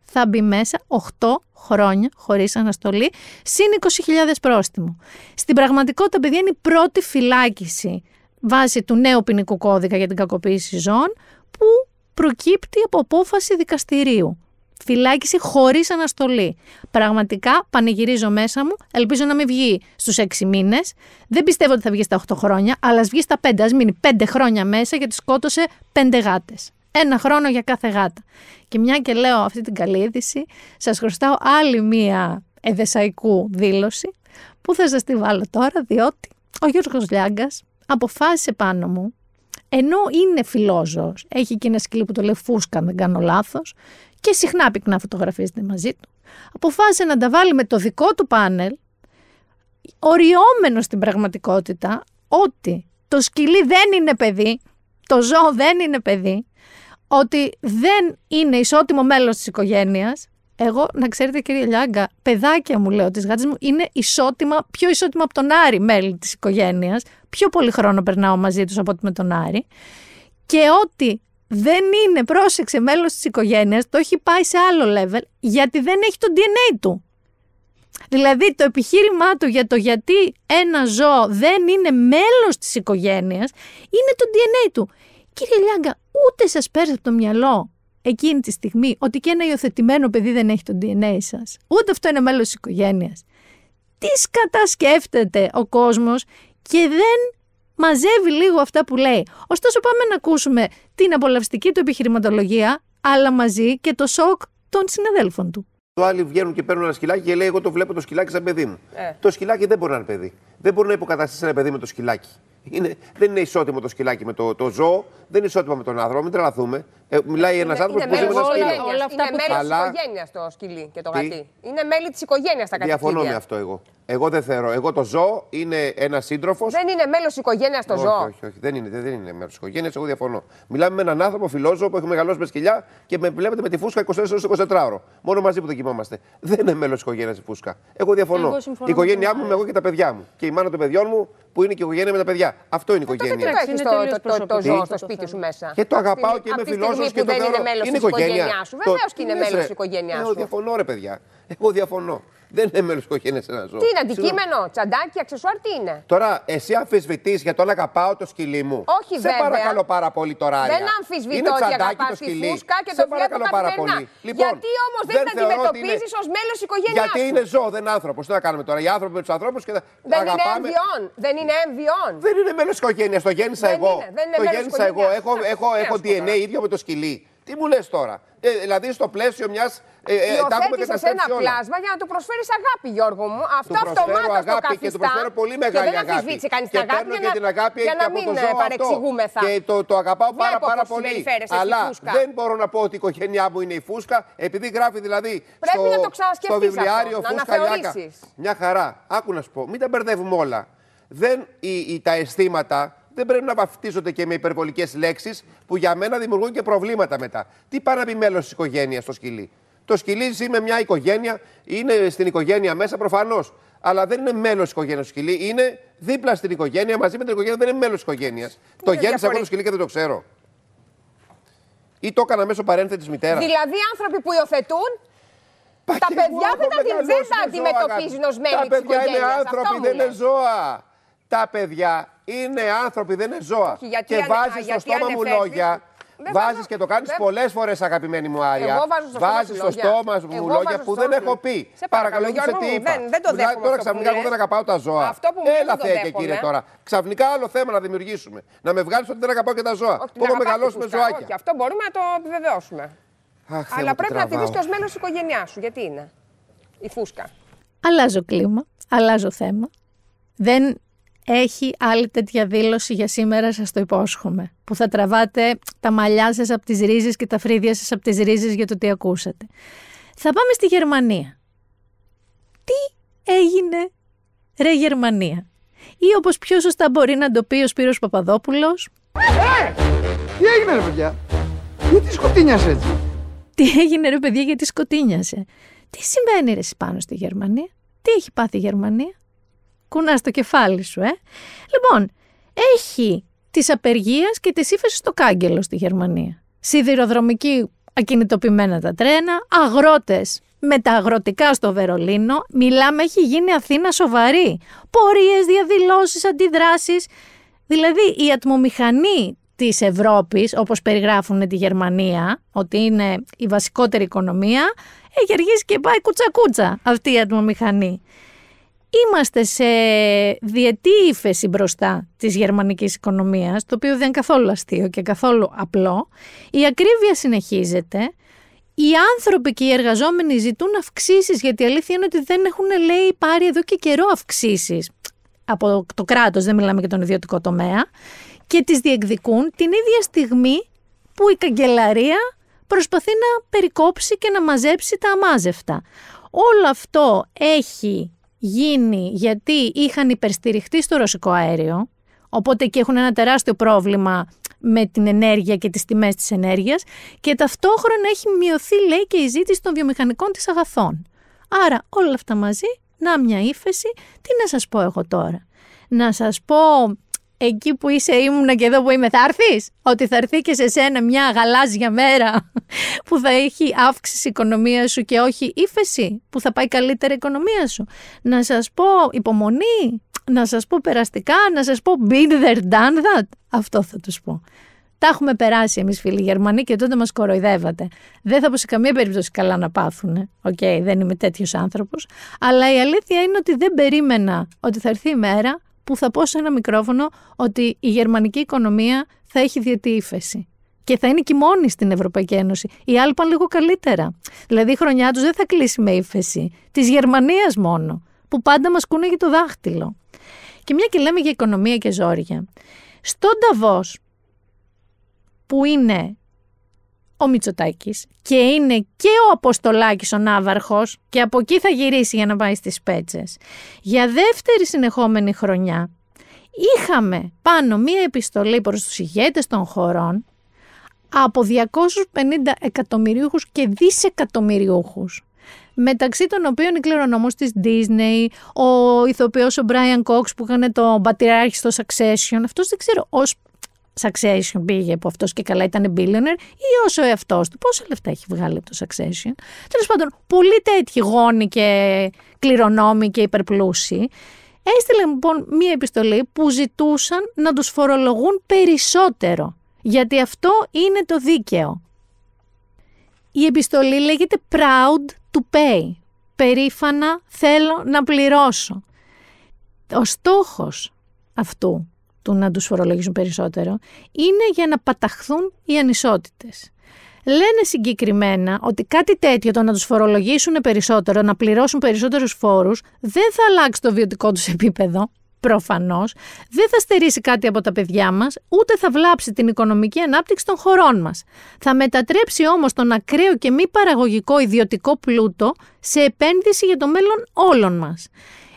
Θα μπει μέσα 8 χρόνια χωρίς αναστολή, συν 20.000 πρόστιμο. Στην πραγματικότητα, παιδιά, είναι η πρώτη φυλάκιση βάσει του νέου ποινικού κώδικα για την κακοποίηση ζώων που προκύπτει από απόφαση δικαστηρίου. Φυλάκιση χωρίς αναστολή. Πραγματικά πανηγυρίζω μέσα μου. Ελπίζω να μην βγει στους 6 μήνες. Δεν πιστεύω ότι θα βγει στα 8 χρόνια, αλλά ας βγει στα 5. Α μείνει 5 χρόνια μέσα γιατί σκότωσε 5 γάτες. Ένα χρόνο για κάθε γάτα. Και μια και λέω αυτή την καλή είδηση, σας χρωστάω άλλη μία εδεσαϊκού δήλωση που θα σας τη βάλω τώρα, διότι ο Γιώργος Λιάγκας αποφάσισε πάνω μου ενώ είναι φιλόζωος, έχει και ένα σκυλί που το λέει Φούσκα, αν δεν κάνω λάθος, και συχνά πυκνά φωτογραφίζεται μαζί του, αποφάσισε να τα βάλει με το δικό του πάνελ, οριόμενο στην πραγματικότητα, ότι το σκυλί δεν είναι παιδί, το ζώο δεν είναι παιδί, ότι δεν είναι ισότιμο μέλος της οικογένειας, εγώ, να ξέρετε κύριε Λιάγκα, παιδάκια μου λέω, τις γάτες μου είναι ισότιμα, πιο ισότιμα από τον Άρη μέλη της οικογένειας. Πιο πολύ χρόνο περνάω μαζί τους από ότι με τον Άρη. Και ότι δεν είναι, πρόσεξε, μέλος της οικογένειας, το έχει πάει σε άλλο level, γιατί δεν έχει το DNA του. Δηλαδή το επιχείρημά του για το γιατί ένα ζώο δεν είναι μέλος της οικογένειας, είναι το DNA του. Κύριε Λιάγκα, ούτε σας πέρασε από το μυαλό εκείνη τη στιγμή ότι και ένα υιοθετημένο παιδί δεν έχει το DNA σας. Ούτε αυτό είναι μέλος της οικογένειας. Τι σκατασκέφτεται ο κόσμος και δεν μαζεύει λίγο αυτά που λέει. Ωστόσο, πάμε να ακούσουμε την απολαυστική του επιχειρηματολογία, αλλά μαζί και το σοκ των συναδέλφων του. Το άλλοι βγαίνουν και παίρνουν ένα σκυλάκι και λέει: Εγώ το βλέπω το σκυλάκι σαν παιδί μου. Ε. Το σκυλάκι δεν μπορεί να είναι παιδί. Δεν μπορεί να υποκαταστήσει ένα παιδί με το σκυλάκι. Είναι, δεν είναι ισότιμο το σκυλάκι με το, το ζώο, δεν είναι ισότιμο με τον άνθρωπο. Μην τρελαθούμε. Ε, μιλάει ένας άνθρωπος που ζει με ένα σκύλο. Όλα αυτά είναι μέλη Αλλά- τη οικογένειας το σκυλί και το Τι; γατί. Είναι μέλη της οικογένειας τα κατοικίδια. Διαφωνώ με αυτό εγώ. Εγώ δεν θεωρώ. Εγώ το ζώο είναι ένας σύντροφος. Δεν είναι μέλος οικογένειας το όχι, ζώο. όχι, όχι, δεν είναι, δεν είναι μέρο της οικογένειας. Εγώ διαφωνώ. Μιλάμε με έναν άνθρωπο φιλόζωο που έχει μεγαλώσει με σκυλιά και με βλέπετε με τη φούσκα 24 ώρες 24 ώρο. Μόνο μαζί που το κοιμόμαστε. Δεν είναι μέλος της οικογένειας η φούσκα. Εγώ διαφωνώ. Εγώ συμφωνώ η οικογένειά με μου τον είμαι εγώ και τα παιδιά μου. Και η μάνα των παιδιών μου που είναι και η οικογένεια με τα παιδιά. Αυτό είναι η Τότε γιατί οικογένεια. το έχεις είναι το, τελείως το, το, το προσωπικό ζώο αυτό στο το σπίτι θέμα. σου μέσα. Και το αγαπάω και είμαι Από τη φιλόζωο στιγμή και που το δεν είναι θεωρώ. μέλος της Είναι οικογένεια. οικογένειά σου. Το- Βεβαίως και τι είναι λες, μέλος ρε. της οικογένειάς Εγώ σου. διαφωνώ, ρε παιδιά. Εγώ διαφωνώ. Δεν είναι μέλο τη οικογένεια ένα ζώο. Τι είναι Συγγνώμη. αντικείμενο, τσαντάκι, αξεσουάρ, τι είναι; Τώρα, εσύ αμφισβητείς για το αν αγαπάω το σκυλί μου. Όχι, Σε βέβαια. παρακαλώ πάρα πολύ τώρα. Δεν Άρια. αμφισβητώ Είναι ότι τσαντάκι αγαπάς το τη σκυλί. φούσκα και Σε το βλέπω παρακαλώ πάρα καθημερινά. πολύ. Λοιπόν, Γιατί όμως δεν την θεωρώ ότι αντιμετωπίζεις είναι- ως μέλος της οικογένειάς Γιατί σου. είναι ζώο, δεν άνθρωπο. Τι να κάνουμε τώρα. Οι άνθρωποι με τους ανθρώπους και τα Δεν είναι αγαπάμε. έμβιον. Δεν είναι έμβιον. Δεν είναι μέλος τη οικογένειας. Το γέννησα Δεν εγώ. είναι, δεν είναι το μέλος γέννησα της εγώ. οικογένειας. Έχω, Να, έχω, τι έχω να σου πω DNA τώρα. ίδιο με το σκυλί. Τι μου λες τώρα; Ε, δηλαδή στο πλαίσιο μιας. Ε, ε, τα έχουμε Υιοθέτησες ένα καταστρέψει όλα. πλάσμα για να του προσφέρεις αγάπη, Γιώργο μου. Αυτό Του προσφέρω αυτομάτως το αγάπη καθιστά. και του προσφέρω πολύ μεγάλη και δεν αγάπη. αμφισβήτησε κανείς την και αγάπη παίρνω για και να, την αγάπη για και να από μην το ε, ζώο αυτό. παρεξηγούμεθα. Και το, το αγαπάω πάρα, Βλέπω πάρα πώς πολύ. συμπεριφέρεσαι στη Αλλά φούσκα. δεν μπορώ να πω ότι η οικογένειά μου είναι η φούσκα, επειδή γράφει δηλαδή Πρέπει στο, να το ξανασκεφτείς στο βιβλιάριο αυτό, να φούσκα Λιάκα. αναθεωρήσεις. Μια χαρά. Άκου να σου πω, μην τα μπερδεύουμε όλα. Δεν, οι, οι- τα αισθήματα δεν πρέπει να βαφτίζονται και με υπερβολικές λέξεις που για μένα δημιουργούν και προβλήματα μετά. Τι πάει να πει μέλος της οικογένειας το σκυλί; Το σκυλί ζει με μια οικογένεια, είναι στην οικογένεια μέσα προφανώς. Αλλά δεν είναι μέλος της οικογένειας το σκυλί. Είναι δίπλα στην οικογένεια, μαζί με την οικογένεια, δεν είναι μέλος της οικογένειας. Το γέννησα εγώ το διαφορετικό. σκυλί και δεν το ξέρω. Ή το έκανα μέσω παρένθετη της μητέρας. Δηλαδή, άνθρωποι που υιοθετούν, τα παιδιά δεν τα, δεν τα αντιμετωπίζουν ως μέλη Τα της παιδιά είναι οικογένειας. άνθρωποι, δεν είναι ζώα. Τα παιδιά Είναι άνθρωποι, δεν είναι ζώα. Όχι, γιατί και ανε- βάζεις α, στο γιατί στόμα μου ανεφέρθη- λόγια. Δεν Βάζεις βάζω- και το κάνεις δεν- πολλές φορές, αγαπημένη μου Άρια. Εγώ βάζω στο στόμα Βάζεις σου στο λόγια. στόμα μου Εγώ λόγια βάζω που στο δεν στόμα έχω σου. πει. Σε Παρακαλώ, παρακαλώ, σε Γιώργο τι μου, είπα. δεν- δεν το Που δέχομαι Τώρα αυτό που ξαφνικά μου εγώ δεν λες. αγαπάω τα ζώα. Αυτό που μου λες Έλα δεν το θέα και δέχομαι. κύριε τώρα. Ξαφνικά άλλο θέμα να δημιουργήσουμε. Να με βγάλεις ότι δεν αγαπάω και τα ζώα. Όχι, Που έχω την μεγαλώσει αγαπάς με τη φούσκα. ζωάκια. Όχι, αυτό μπορούμε να το επιβεβαιώσουμε. Αχ, Θεέ Αλλά μου, τι πρέπει να τη δεις τραβάω. και ως μέλος της οικογένειάς σου. Γιατί είναι; Η φούσκα. Αλλάζω κλίμα, αλλάζω θέμα. Δεν έχει άλλη τέτοια δήλωση για σήμερα, σας το υπόσχομαι. Που θα τραβάτε τα μαλλιά σας από τις ρίζες και τα φρύδια σας από τις ρίζες για το τι ακούσατε. Θα πάμε στη Γερμανία. Τι έγινε ρε Γερμανία; Ή όπως πιο σωστά μπορεί να το πει ο Σπύρος Παπαδόπουλος, Τι έγινε ρε παιδιά, γιατί σκοτίνιασε έτσι; τι έγινε ρε παιδιά γιατί σκοτίνιασε; Τι συμβαίνει ρε εσύ πάνω στη Γερμανία; Τι έχει πάθει η Γερμανία; Κουνάς το κεφάλι σου, ε. Λοιπόν, έχει τις απεργίες και τις ύφεση στο κάγκελο στη Γερμανία. Σιδηροδρομική ακινητοποιημένα τα τρένα, αγρότες με τα αγροτικά στο Βερολίνο. Μιλάμε, έχει γίνει Αθήνα σοβαρή. Πορείες, διαδηλώσεις, αντιδράσεις. Δηλαδή η ατμομηχανή της Ευρώπης, όπως περιγράφουν τη Γερμανία, ότι είναι η βασικότερη οικονομία, έχει αργήσει και πάει κουτσα-κούτσα αυτή η ατμομηχανή. Είμαστε σε διετή ύφεση μπροστά της γερμανικής οικονομίας, το οποίο δεν είναι καθόλου αστείο και καθόλου απλό. Η ακρίβεια συνεχίζεται. Οι άνθρωποι και οι εργαζόμενοι ζητούν αυξήσεις, γιατί η αλήθεια είναι ότι δεν έχουν, λέει, πάρει εδώ και καιρό αυξήσεις από το κράτος, δεν μιλάμε για τον ιδιωτικό τομέα, και τις διεκδικούν την ίδια στιγμή που η καγκελαρία προσπαθεί να περικόψει και να μαζέψει τα αμάζευτα. Όλο αυτό έχει γίνει γιατί είχαν υπερστηριχτεί στο ρωσικό αέριο, οπότε και έχουν ένα τεράστιο πρόβλημα με την ενέργεια και τις τιμές της ενέργειας και ταυτόχρονα έχει μειωθεί λέει και η ζήτηση των βιομηχανικών της αγαθών. Άρα όλα αυτά μαζί, να μια ύφεση, τι να σας πω εγώ τώρα; Να σας πω εκεί που είσαι ήμουνα και εδώ που είμαι θα έρθεις; Ότι θα έρθει και σε σένα μια γαλάζια μέρα που θα έχει αύξηση η οικονομίας σου και όχι ύφεση που θα πάει καλύτερα η οικονομία σου. Να σας πω υπομονή, να σας πω περαστικά, να σας πω been there, done that. Αυτό θα τους πω. Τα έχουμε περάσει εμείς φίλοι Γερμανοί και τότε μας κοροϊδεύατε. Δεν θα πω σε καμία περίπτωση καλά να πάθουν. Οκ, δεν είμαι τέτοιος άνθρωπος. Αλλά η αλήθεια είναι ότι δεν περίμενα ότι θα έρθει η μέρα που θα πω σε ένα μικρόφωνο ότι η γερμανική οικονομία θα έχει διετή ύφεση. Και θα είναι και μόνη στην Ευρωπαϊκή Ένωση. Οι άλλοι πάνε λίγο καλύτερα. Δηλαδή η χρονιά τους δεν θα κλείσει με ύφεση. Της Γερμανίας μόνο. Που πάντα μας κούναγε το δάχτυλο. Και μια και λέμε για οικονομία και ζόρια. Στον Νταβός που είναι ο Μητσοτάκης και είναι και ο Αποστολάκης ο Ναύαρχος και από εκεί θα γυρίσει για να πάει στις Πέτσες. Για δεύτερη συνεχόμενη χρονιά είχαμε πάνω μία επιστολή προς τους ηγέτες των χωρών από 250 εκατομμυριούχους και δισεκατομμυριούχους μεταξύ των οποίων η κληρονομός της Disney, ο ηθοποιός ο Brian Cox που έκανε το πατριάρχη στο Succession, αυτός δεν ξέρω ως Succession πήγε που αυτός και καλά ήταν billionaire ή όσο εαυτός του. Πόσα λεφτά έχει βγάλει από το Succession. Τέλος πάντων, πολλοί τέτοιοι γόνοι και κληρονόμοι και υπερπλούσιοι έστειλε λοιπόν μία επιστολή που ζητούσαν να τους φορολογούν περισσότερο. Γιατί αυτό είναι το δίκαιο. Η επιστολή λέγεται proud to pay. Περήφανα θέλω να πληρώσω. Ο στόχος αυτού του να τους φορολογήσουν περισσότερο είναι για να παταχθούν οι ανισότητες. Λένε συγκεκριμένα ότι κάτι τέτοιο το να τους φορολογήσουν περισσότερο, να πληρώσουν περισσότερους φόρους, δεν θα αλλάξει το βιωτικό τους επίπεδο, προφανώς, δεν θα στερήσει κάτι από τα παιδιά μας, ούτε θα βλάψει την οικονομική ανάπτυξη των χωρών μας. Θα μετατρέψει όμως τον ακραίο και μη παραγωγικό ιδιωτικό πλούτο σε επένδυση για το μέλλον όλων μας.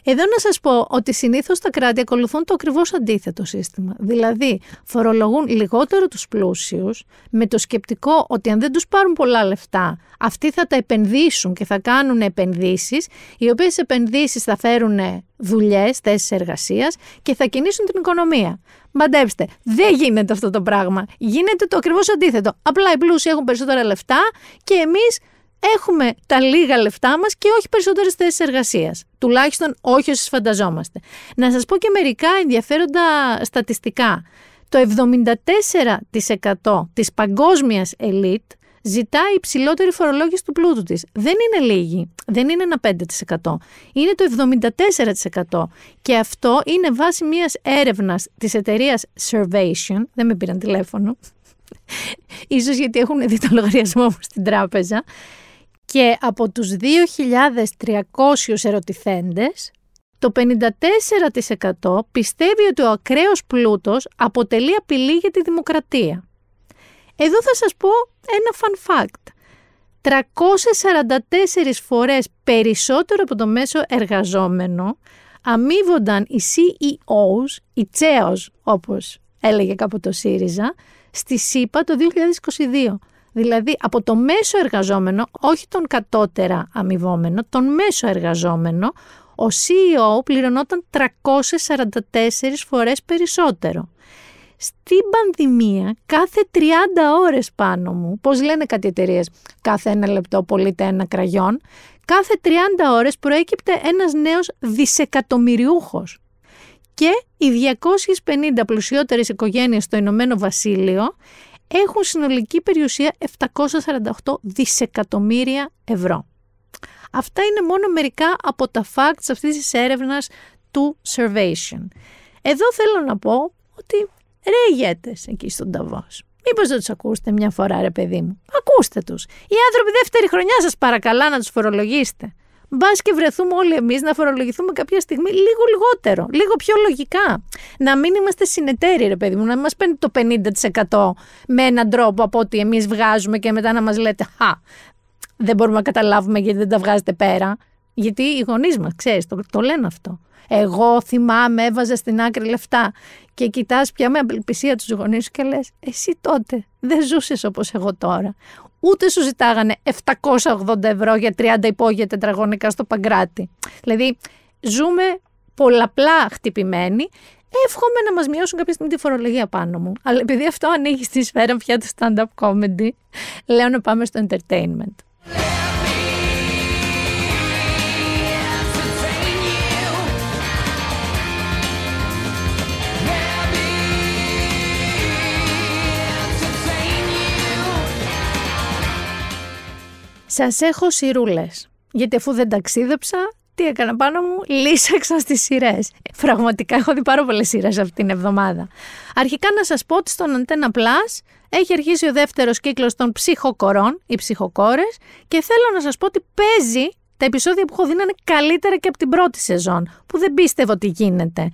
Εδώ να σας πω ότι συνήθως τα κράτη ακολουθούν το ακριβώς αντίθετο σύστημα. Δηλαδή, φορολογούν λιγότερο τους πλούσιους με το σκεπτικό ότι αν δεν τους πάρουν πολλά λεφτά, αυτοί θα τα επενδύσουν και θα κάνουν επενδύσεις, οι οποίες επενδύσεις θα φέρουν δουλειές, θέσεις εργασίας και θα κινήσουν την οικονομία. Μαντέψτε, δεν γίνεται αυτό το πράγμα. Γίνεται το ακριβώς αντίθετο. Απλά οι πλούσιοι έχουν περισσότερα λεφτά και εμείς έχουμε τα λίγα λεφτά μας και όχι περισσότερες θέσεις εργασίας. Τουλάχιστον όχι όσες φανταζόμαστε. Να σας πω και μερικά ενδιαφέροντα στατιστικά. Το 74% της παγκόσμιας ελίτ ζητάει υψηλότερη φορολόγηση του πλούτου της. Δεν είναι λίγη, δεν είναι ένα 5%. Είναι το 74%. Και αυτό είναι βάση μιας έρευνας της εταιρείας Servation, δεν με πήραν τηλέφωνο, <laughs> ίσως γιατί έχουν δει το λογαριασμό μου στην τράπεζα, και από τους 2.300 ερωτηθέντες, το 54% πιστεύει ότι ο ακραίος πλούτος αποτελεί απειλή για τη δημοκρατία. Εδώ θα σας πω ένα fun fact. 344 φορές περισσότερο από το μέσο εργαζόμενο αμείβονταν οι CEOs, οι CEOs όπως έλεγε κάποτε το ΣΥΡΙΖΑ, στη ΣΥΠΑ το 2022. Δηλαδή από το μέσο εργαζόμενο, όχι τον κατώτερα αμοιβόμενο, τον μέσο εργαζόμενο, ο CEO πληρωνόταν 344 φορές περισσότερο. Στην πανδημία, κάθε 30 ώρες πάνω μου, πώς λένε κάτι εταιρείες, κάθε ένα λεπτό πωλείται ένα κραγιόν, κάθε 30 ώρες προέκυπτε ένας νέος δισεκατομμυριούχος. Και οι 250 πλουσιότερες οικογένειες στο Ηνωμένο Βασίλειο έχουν συνολική περιουσία 748 δισεκατομμύρια ευρώ. Αυτά είναι μόνο μερικά από τα facts αυτής της έρευνας του Survation. Εδώ θέλω να πω ότι ρε ηγέτες εκεί στον Ταβός. Μήπως δεν τους ακούσετε μια φορά ρε παιδί μου; Ακούστε τους. Οι άνθρωποι δεύτερη χρονιά σας παρακαλά να τους φορολογήσετε. Μπα και βρεθούμε όλοι εμείς να φορολογηθούμε κάποια στιγμή λίγο λιγότερο, λίγο πιο λογικά. Να μην είμαστε συνεταίροι, ρε παιδί μου, να μας παίρνει το 50% με έναν τρόπο από ότι εμείς βγάζουμε και μετά να μας λέτε Χα, δεν μπορούμε να καταλάβουμε γιατί δεν τα βγάζετε πέρα. Γιατί οι γονείς μας, ξέρεις, το, το λένε αυτό. Εγώ θυμάμαι, έβαζα στην άκρη λεφτά και κοιτάς πια με απελπισία τους γονείς σου και λες: Εσύ τότε δεν ζούσες όπως εγώ τώρα. Ούτε σου ζητάγανε 780 ευρώ για 30 υπόγεια τετραγωνικά στο Παγκράτη. Δηλαδή, ζούμε πολλαπλά χτυπημένοι. Εύχομαι να μας μειώσουν κάποια στιγμή τη φορολογία πάνω μου. Αλλά επειδή αυτό ανοίγει στη σφαίρα πια του stand-up comedy, λέω να πάμε στο entertainment. Σας έχω σιρούλες. Γιατί αφού δεν ταξίδεψα, τι έκανα πάνω μου, λύσαξα στις σειρές. Πραγματικά έχω δει πάρα πολλές σειρές αυτή την εβδομάδα. Αρχικά να σας πω ότι στον Antenna Plus έχει αρχίσει ο δεύτερος κύκλος των ψυχοκορών, οι ψυχοκόρες, και θέλω να σας πω ότι παίζει τα επεισόδια που έχω δει να είναι καλύτερα και από την πρώτη σεζόν, που δεν πίστευω ότι γίνεται.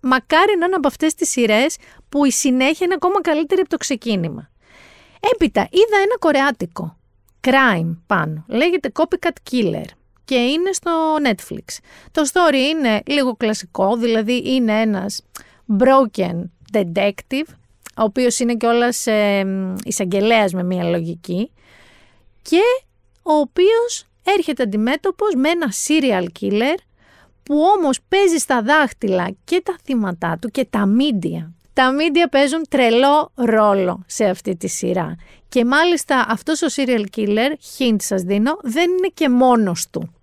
Μακάρι να είναι από αυτές τις σειρές που η συνέχεια είναι ακόμα καλύτερη από το ξεκίνημα. Έπειτα είδα ένα κορεάτικο crime πάνω. Λέγεται Copycat Killer και είναι στο Netflix. Το story είναι λίγο κλασικό, δηλαδή είναι ένας broken detective, ο οποίος είναι κιόλας ε, εισαγγελέας με μια λογική και ο οποίος έρχεται αντιμέτωπος με ένα serial killer που όμως παίζει στα δάχτυλα και τα θύματα του και τα media τα μίντια παίζουν τρελό ρόλο σε αυτή τη σειρά. Και μάλιστα αυτός ο serial killer, hint σας δίνω, δεν είναι και μόνος του.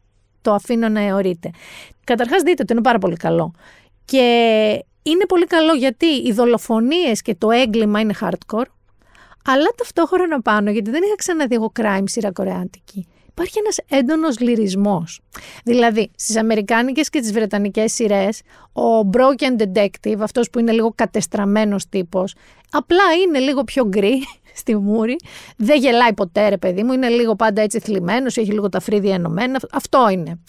Το αφήνω να αιωρείτε. Καταρχάς δείτε το, είναι πάρα πολύ καλό. Και είναι πολύ καλό γιατί οι δολοφονίες και το έγκλημα είναι hardcore, αλλά ταυτόχρονα πάνω, γιατί δεν είχα ξαναδεί εγώ crime σειρά κορεάτικη υπάρχει ένας έντονος λυρισμός. Δηλαδή, στις αμερικάνικες και τις βρετανικές σειρές, ο broken detective, αυτός που είναι λίγο κατεστραμμένος τύπος, απλά είναι λίγο πιο γκρι <laughs> στη μούρη, δεν γελάει ποτέ ρε παιδί μου, είναι λίγο πάντα έτσι θλιμμένος, έχει λίγο τα φρύδια ενωμένα, αυτό είναι.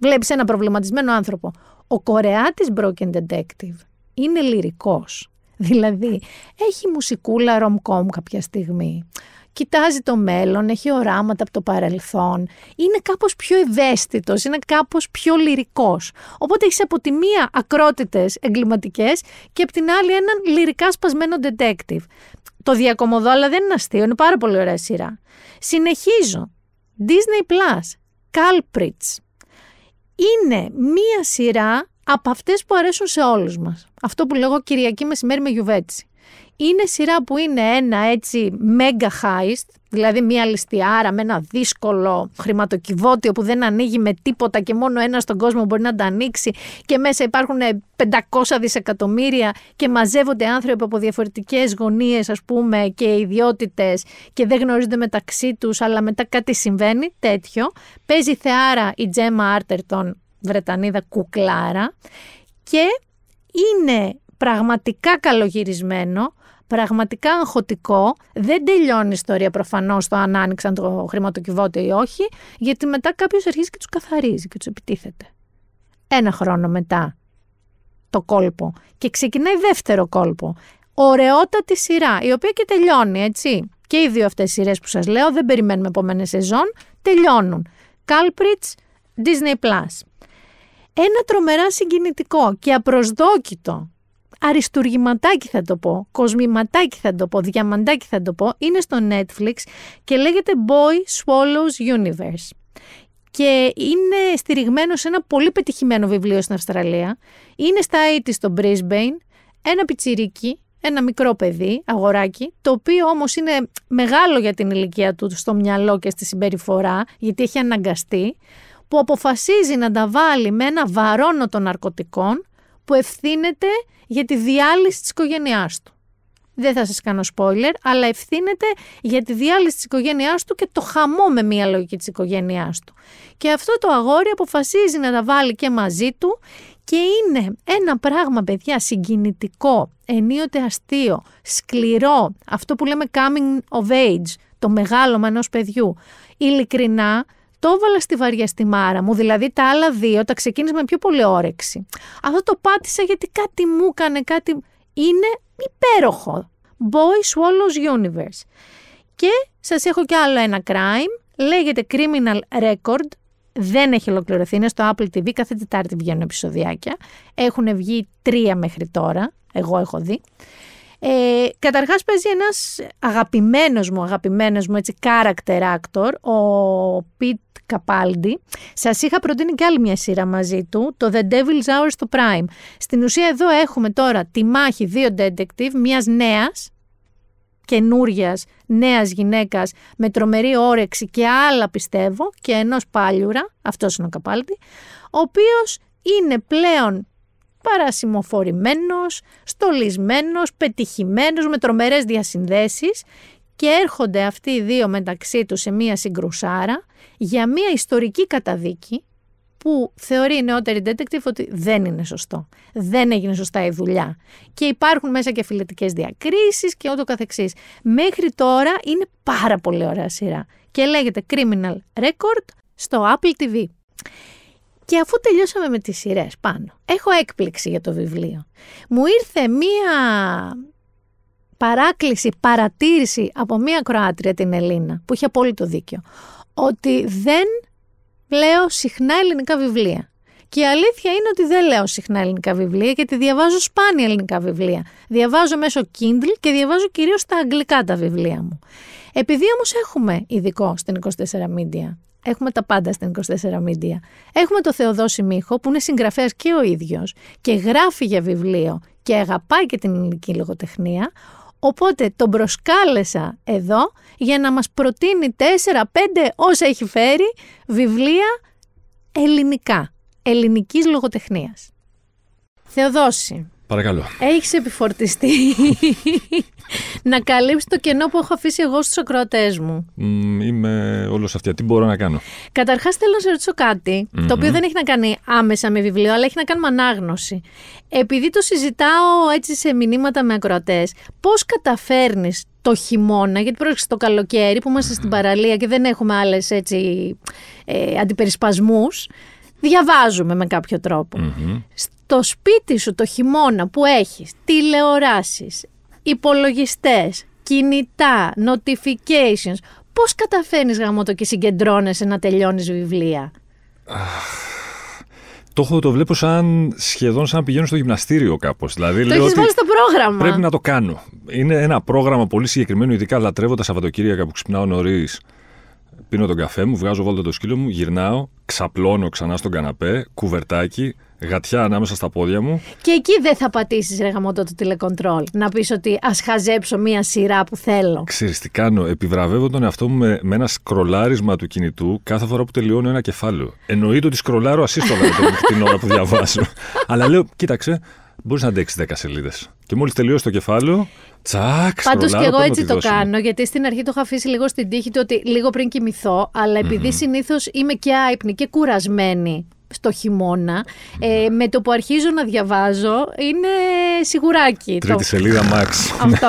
Βλέπεις ένα προβληματισμένο άνθρωπο. Ο Κορεάτης broken detective είναι λυρικός. Δηλαδή, έχει μουσικούλα rom-com κάποια στιγμή κοιτάζει το μέλλον, έχει οράματα από το παρελθόν, είναι κάπως πιο ευαίσθητος, είναι κάπως πιο λυρικός. Οπότε έχεις από τη μία ακρότητες εγκληματικές και από την άλλη έναν λυρικά σπασμένο detective. Το διακομωδώ, αλλά δεν είναι αστείο, είναι πάρα πολύ ωραία σειρά. Συνεχίζω. Disney Plus, Culprits. Είναι μία σειρά από αυτές που αρέσουν σε όλους μας. Αυτό που λέγω Κυριακή μεσημέρι με γιουβέτσι. Είναι σειρά που είναι ένα έτσι mega heist, δηλαδή μια ληστιάρα με ένα δύσκολο χρηματοκιβώτιο που δεν ανοίγει με τίποτα και μόνο ένα στον κόσμο μπορεί να τα ανοίξει και μέσα υπάρχουν 500 δισεκατομμύρια και μαζεύονται άνθρωποι από διαφορετικές γωνίες ας πούμε και ιδιότητες και δεν γνωρίζονται μεταξύ τους αλλά μετά κάτι συμβαίνει τέτοιο. Παίζει θεάρα η Τζέμα Άρτερτον, Βρετανίδα κουκλάρα και είναι πραγματικά καλογυρισμένο, πραγματικά αγχωτικό. Δεν τελειώνει η ιστορία προφανώς το αν άνοιξαν το χρηματοκιβώτιο ή όχι, γιατί μετά κάποιος αρχίζει και τους καθαρίζει και τους επιτίθεται. Ένα χρόνο μετά το κόλπο. Και ξεκινάει δεύτερο κόλπο. Ωραιότατη σειρά, η οποία και τελειώνει, έτσι. Και οι δύο αυτές σειρές που σας λέω, δεν περιμένουμε επόμενε σεζόν, τελειώνουν. Culprits, Disney Plus. Ένα τρομερά συγκινητικό και απροσδόκητο αριστουργηματάκι θα το πω, κοσμηματάκι θα το πω, διαμαντάκι θα το πω, είναι στο Netflix και λέγεται Boy Swallows Universe. Και είναι στηριγμένο σε ένα πολύ πετυχημένο βιβλίο στην Αυστραλία. Είναι στα 80 στο Brisbane, ένα πιτσιρίκι, ένα μικρό παιδί, αγοράκι, το οποίο όμως είναι μεγάλο για την ηλικία του στο μυαλό και στη συμπεριφορά, γιατί έχει αναγκαστεί, που αποφασίζει να τα βάλει με ένα βαρόνο των ναρκωτικών που ευθύνεται για τη διάλυση της οικογένειάς του. Δεν θα σας κάνω spoiler, αλλά ευθύνεται για τη διάλυση της οικογένειάς του και το χαμό με μία λογική της οικογένειάς του. Και αυτό το αγόρι αποφασίζει να τα βάλει και μαζί του και είναι ένα πράγμα, παιδιά, συγκινητικό, ενίοτε αστείο, σκληρό, αυτό που λέμε coming of age, το μεγάλο ενός παιδιού. Ειλικρινά, το έβαλα στη βαριά στη μάρα μου, δηλαδή τα άλλα δύο τα ξεκίνησα με πιο πολύ όρεξη. Αυτό το πάτησα γιατί κάτι μου έκανε, κάτι... Είναι υπέροχο. Boy Swallows Universe. Και σας έχω κι άλλο ένα crime, λέγεται Criminal Record, δεν έχει ολοκληρωθεί, είναι στο Apple TV, κάθε Τετάρτη βγαίνουν επεισοδιάκια. Έχουν βγει τρία μέχρι τώρα, εγώ έχω δει. Ε, καταρχάς παίζει ένας αγαπημένος μου, αγαπημένος μου έτσι character actor, ο Pete Capaldi. Σας είχα προτείνει και άλλη μια σειρά μαζί του, το The Devil's Hour στο Prime. Στην ουσία εδώ έχουμε τώρα τη μάχη δύο detective, μιας νέας, καινούρια νέας γυναίκας με τρομερή όρεξη και άλλα πιστεύω και ενός πάλιουρα, αυτός είναι ο Καπάλτη, ο οποίος είναι πλέον παρασημοφορημένος, στολισμένος, πετυχημένος με τρομερές διασυνδέσεις και έρχονται αυτοί οι δύο μεταξύ τους σε μία συγκρουσάρα για μία ιστορική καταδίκη που θεωρεί η νεότερη detective ότι δεν είναι σωστό. Δεν έγινε σωστά η δουλειά. Και υπάρχουν μέσα και φιλετικές διακρίσεις και ούτω καθεξής. Μέχρι τώρα είναι πάρα πολύ ωραία σειρά. Και λέγεται Criminal Record στο Apple TV. Και αφού τελειώσαμε με τις σειρές πάνω, έχω έκπληξη για το βιβλίο. Μου ήρθε μία παράκληση, παρατήρηση από μία Κροάτρια την Ελίνα, που είχε απόλυτο δίκιο, ότι δεν λέω συχνά ελληνικά βιβλία. Και η αλήθεια είναι ότι δεν λέω συχνά ελληνικά βιβλία, γιατί διαβάζω σπάνια ελληνικά βιβλία. Διαβάζω μέσω Kindle και διαβάζω κυρίως στα αγγλικά τα βιβλία μου. Επειδή όμως έχουμε ειδικό στην 24 Media Έχουμε τα πάντα στην 24 Media. Έχουμε το Θεοδόση Μίχο που είναι συγγραφέας και ο ίδιος και γράφει για βιβλίο και αγαπάει και την ελληνική λογοτεχνία. Οπότε τον προσκάλεσα εδώ για να μας προτείνει 4-5 όσα έχει φέρει βιβλία ελληνικά, ελληνικής λογοτεχνίας. Θεοδόση, Παρακαλώ. Έχεις επιφορτιστεί <laughs> να καλύψεις το κενό που έχω αφήσει εγώ στους ακροατές μου. Μ, είμαι όλος αυτιά. Τι μπορώ να κάνω; Καταρχάς θέλω να σε ρωτήσω κάτι, το οποίο δεν έχει να κάνει άμεσα με βιβλίο, αλλά έχει να κάνει με ανάγνωση. Επειδή το συζητάω έτσι σε μηνύματα με ακροατές, πώς καταφέρνεις το χειμώνα, γιατί πρόκειται το καλοκαίρι που είμαστε στην παραλία και δεν έχουμε άλλες έτσι ε, αντιπερισπασμούς, διαβάζουμε με κάποιο τρόπο. Στο σπίτι σου το χειμώνα που έχεις τηλεοράσεις, υπολογιστές, κινητά, notifications, πώς καταφέρνεις γαμώτο και συγκεντρώνεσαι να τελειώνεις βιβλία; Το έχω, το βλέπω σαν σχεδόν σαν να πηγαίνω στο γυμναστήριο κάπως. Δηλαδή, Το λέω έχεις ότι βάλει στο πρόγραμμα. Πρέπει να το κάνω. Είναι ένα πρόγραμμα πολύ συγκεκριμένο, ειδικά λατρεύω τα Σαββατοκύριακα που ξυπνάω νωρίς. Πίνω τον καφέ μου, βγάζω βόλτα το σκύλο μου, γυρνάω, ξαπλώνω ξανά στον καναπέ, κουβερτάκι, γατιά ανάμεσα στα πόδια μου. Και εκεί δεν θα πατήσεις ρε γαμώτο το τηλεκοντρόλ. Να πεις ότι ας χαζέψω μία σειρά που θέλω. Ξέρεις τι κάνω, επιβραβεύω τον εαυτό μου με, με ένα σκρολάρισμα του κινητού κάθε φορά που τελειώνω ένα κεφάλαιο. Εννοείται ότι σκρολάρω ασύστολα την ώρα που διαβάζω. <laughs> Αλλά λέω, κοίταξε, μπορείς να αντέξεις 10 σελίδες. Και μόλις τελειώσει το κεφάλαιο, τσακ, Πάντως σκρολάρω, και εγώ παίρνω έτσι τη το δόση μου. κάνω, γιατί στην αρχή το είχα αφήσει λίγο στην τύχη του ότι λίγο πριν κοιμηθώ, αλλά επειδή συνήθως είμαι και άϊπνη και κουρασμένη στο χειμώνα, ε, με το που αρχίζω να διαβάζω είναι σιγουράκι. Τρίτη το... σελίδα, Max. Αυτό.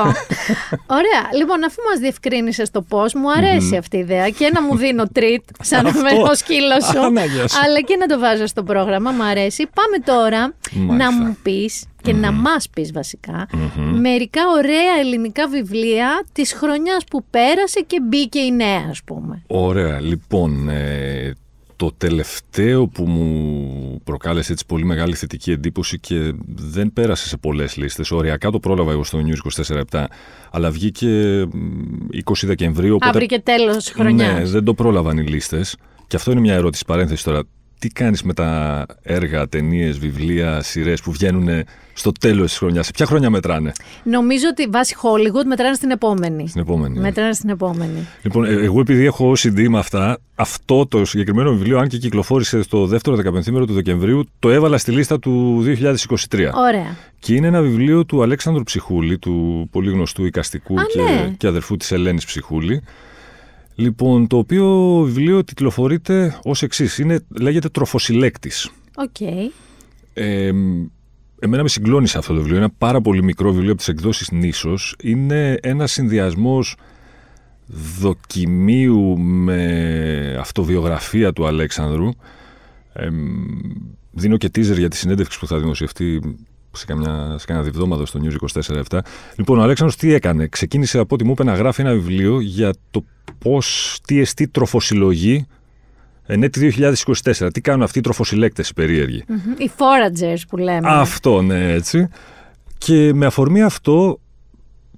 Ωραία. Λοιπόν, αφού μας διευκρίνησες το πώς, μου αρέσει αυτή η ιδέα και να μου δίνω τρίτ σαν Αυτό. αμένο σκύλος σου. Ανάγκια σου. αλλά και να το βάζω στο πρόγραμμα. Μου αρέσει. Πάμε τώρα Μάλιστα. να μου πεις και να μας πεις βασικα μερικά ωραία ελληνικά βιβλία της χρονιάς που πέρασε και μπήκε η νέα ας πούμε. Ωραία, λοιπόν, ε, το τελευταίο που μου προκάλεσε έτσι πολύ μεγάλη θετική εντύπωση και δεν πέρασε σε πολλές λίστες, οριακά το πρόλαβα εγώ στο News 24-7, αλλά βγήκε μ, 20 Δεκεμβρίου, οπότε... Αύριο και τέλος χρονιάς. Ναι, δεν το πρόλαβαν οι λίστες. Και αυτό είναι μια ερώτηση παρένθεση τώρα. Τι κάνεις με τα έργα, ταινίες, βιβλία, σειρές που βγαίνουν στο τέλος της χρονιάς; Σε ποια χρονιά μετράνε; Νομίζω ότι βάσει Hollywood μετράνε στην επόμενη. στην επόμενη. Μετράνε στην επόμενη. Λοιπόν, ε, εγώ επειδή έχω OCD με αυτά, αυτό το συγκεκριμένο βιβλίο, αν και κυκλοφόρησε στο δεύτερο 15 του Δεκεμβρίου, το έβαλα στη λίστα του 2023. Ωραία. Και είναι ένα βιβλίο του Αλέξανδρου Ψυχούλη, του πολύ γνωστού εικαστικού Α, και, ναι. και αδερφού της Ελένης Ψυχούλη. Λοιπόν, το οποίο βιβλίο τιτλοφορείται ως εξής. Είναι, λέγεται «Τροφοσυλλέκτης». Οκ. Ε, εμένα με συγκλόνισε αυτό το βιβλίο. Είναι ένα πάρα πολύ μικρό βιβλίο από τις εκδόσεις Νήσος. Είναι ένα συνδυασμός δοκιμίου με αυτοβιογραφία του Αλέξανδρου. Ε, δίνω και teaser για τη συνέντευξη που θα δημοσιευτεί σε καμιά, σε κανένα διβδόματο στο News 24-7. Λοιπόν, ο Αλέξανδρος τι έκανε; Ξεκίνησε από ό,τι μου είπε να γράφει ένα βιβλίο για το πώς, τι εστί τροφοσυλλογή εν έτη 2024. Τι κάνουν αυτοί οι τροφοσυλλέκτες οι περίεργοι; Μμμ. Οι foragers που λέμε. Αυτό, ναι, έτσι. Και με αφορμή αυτό,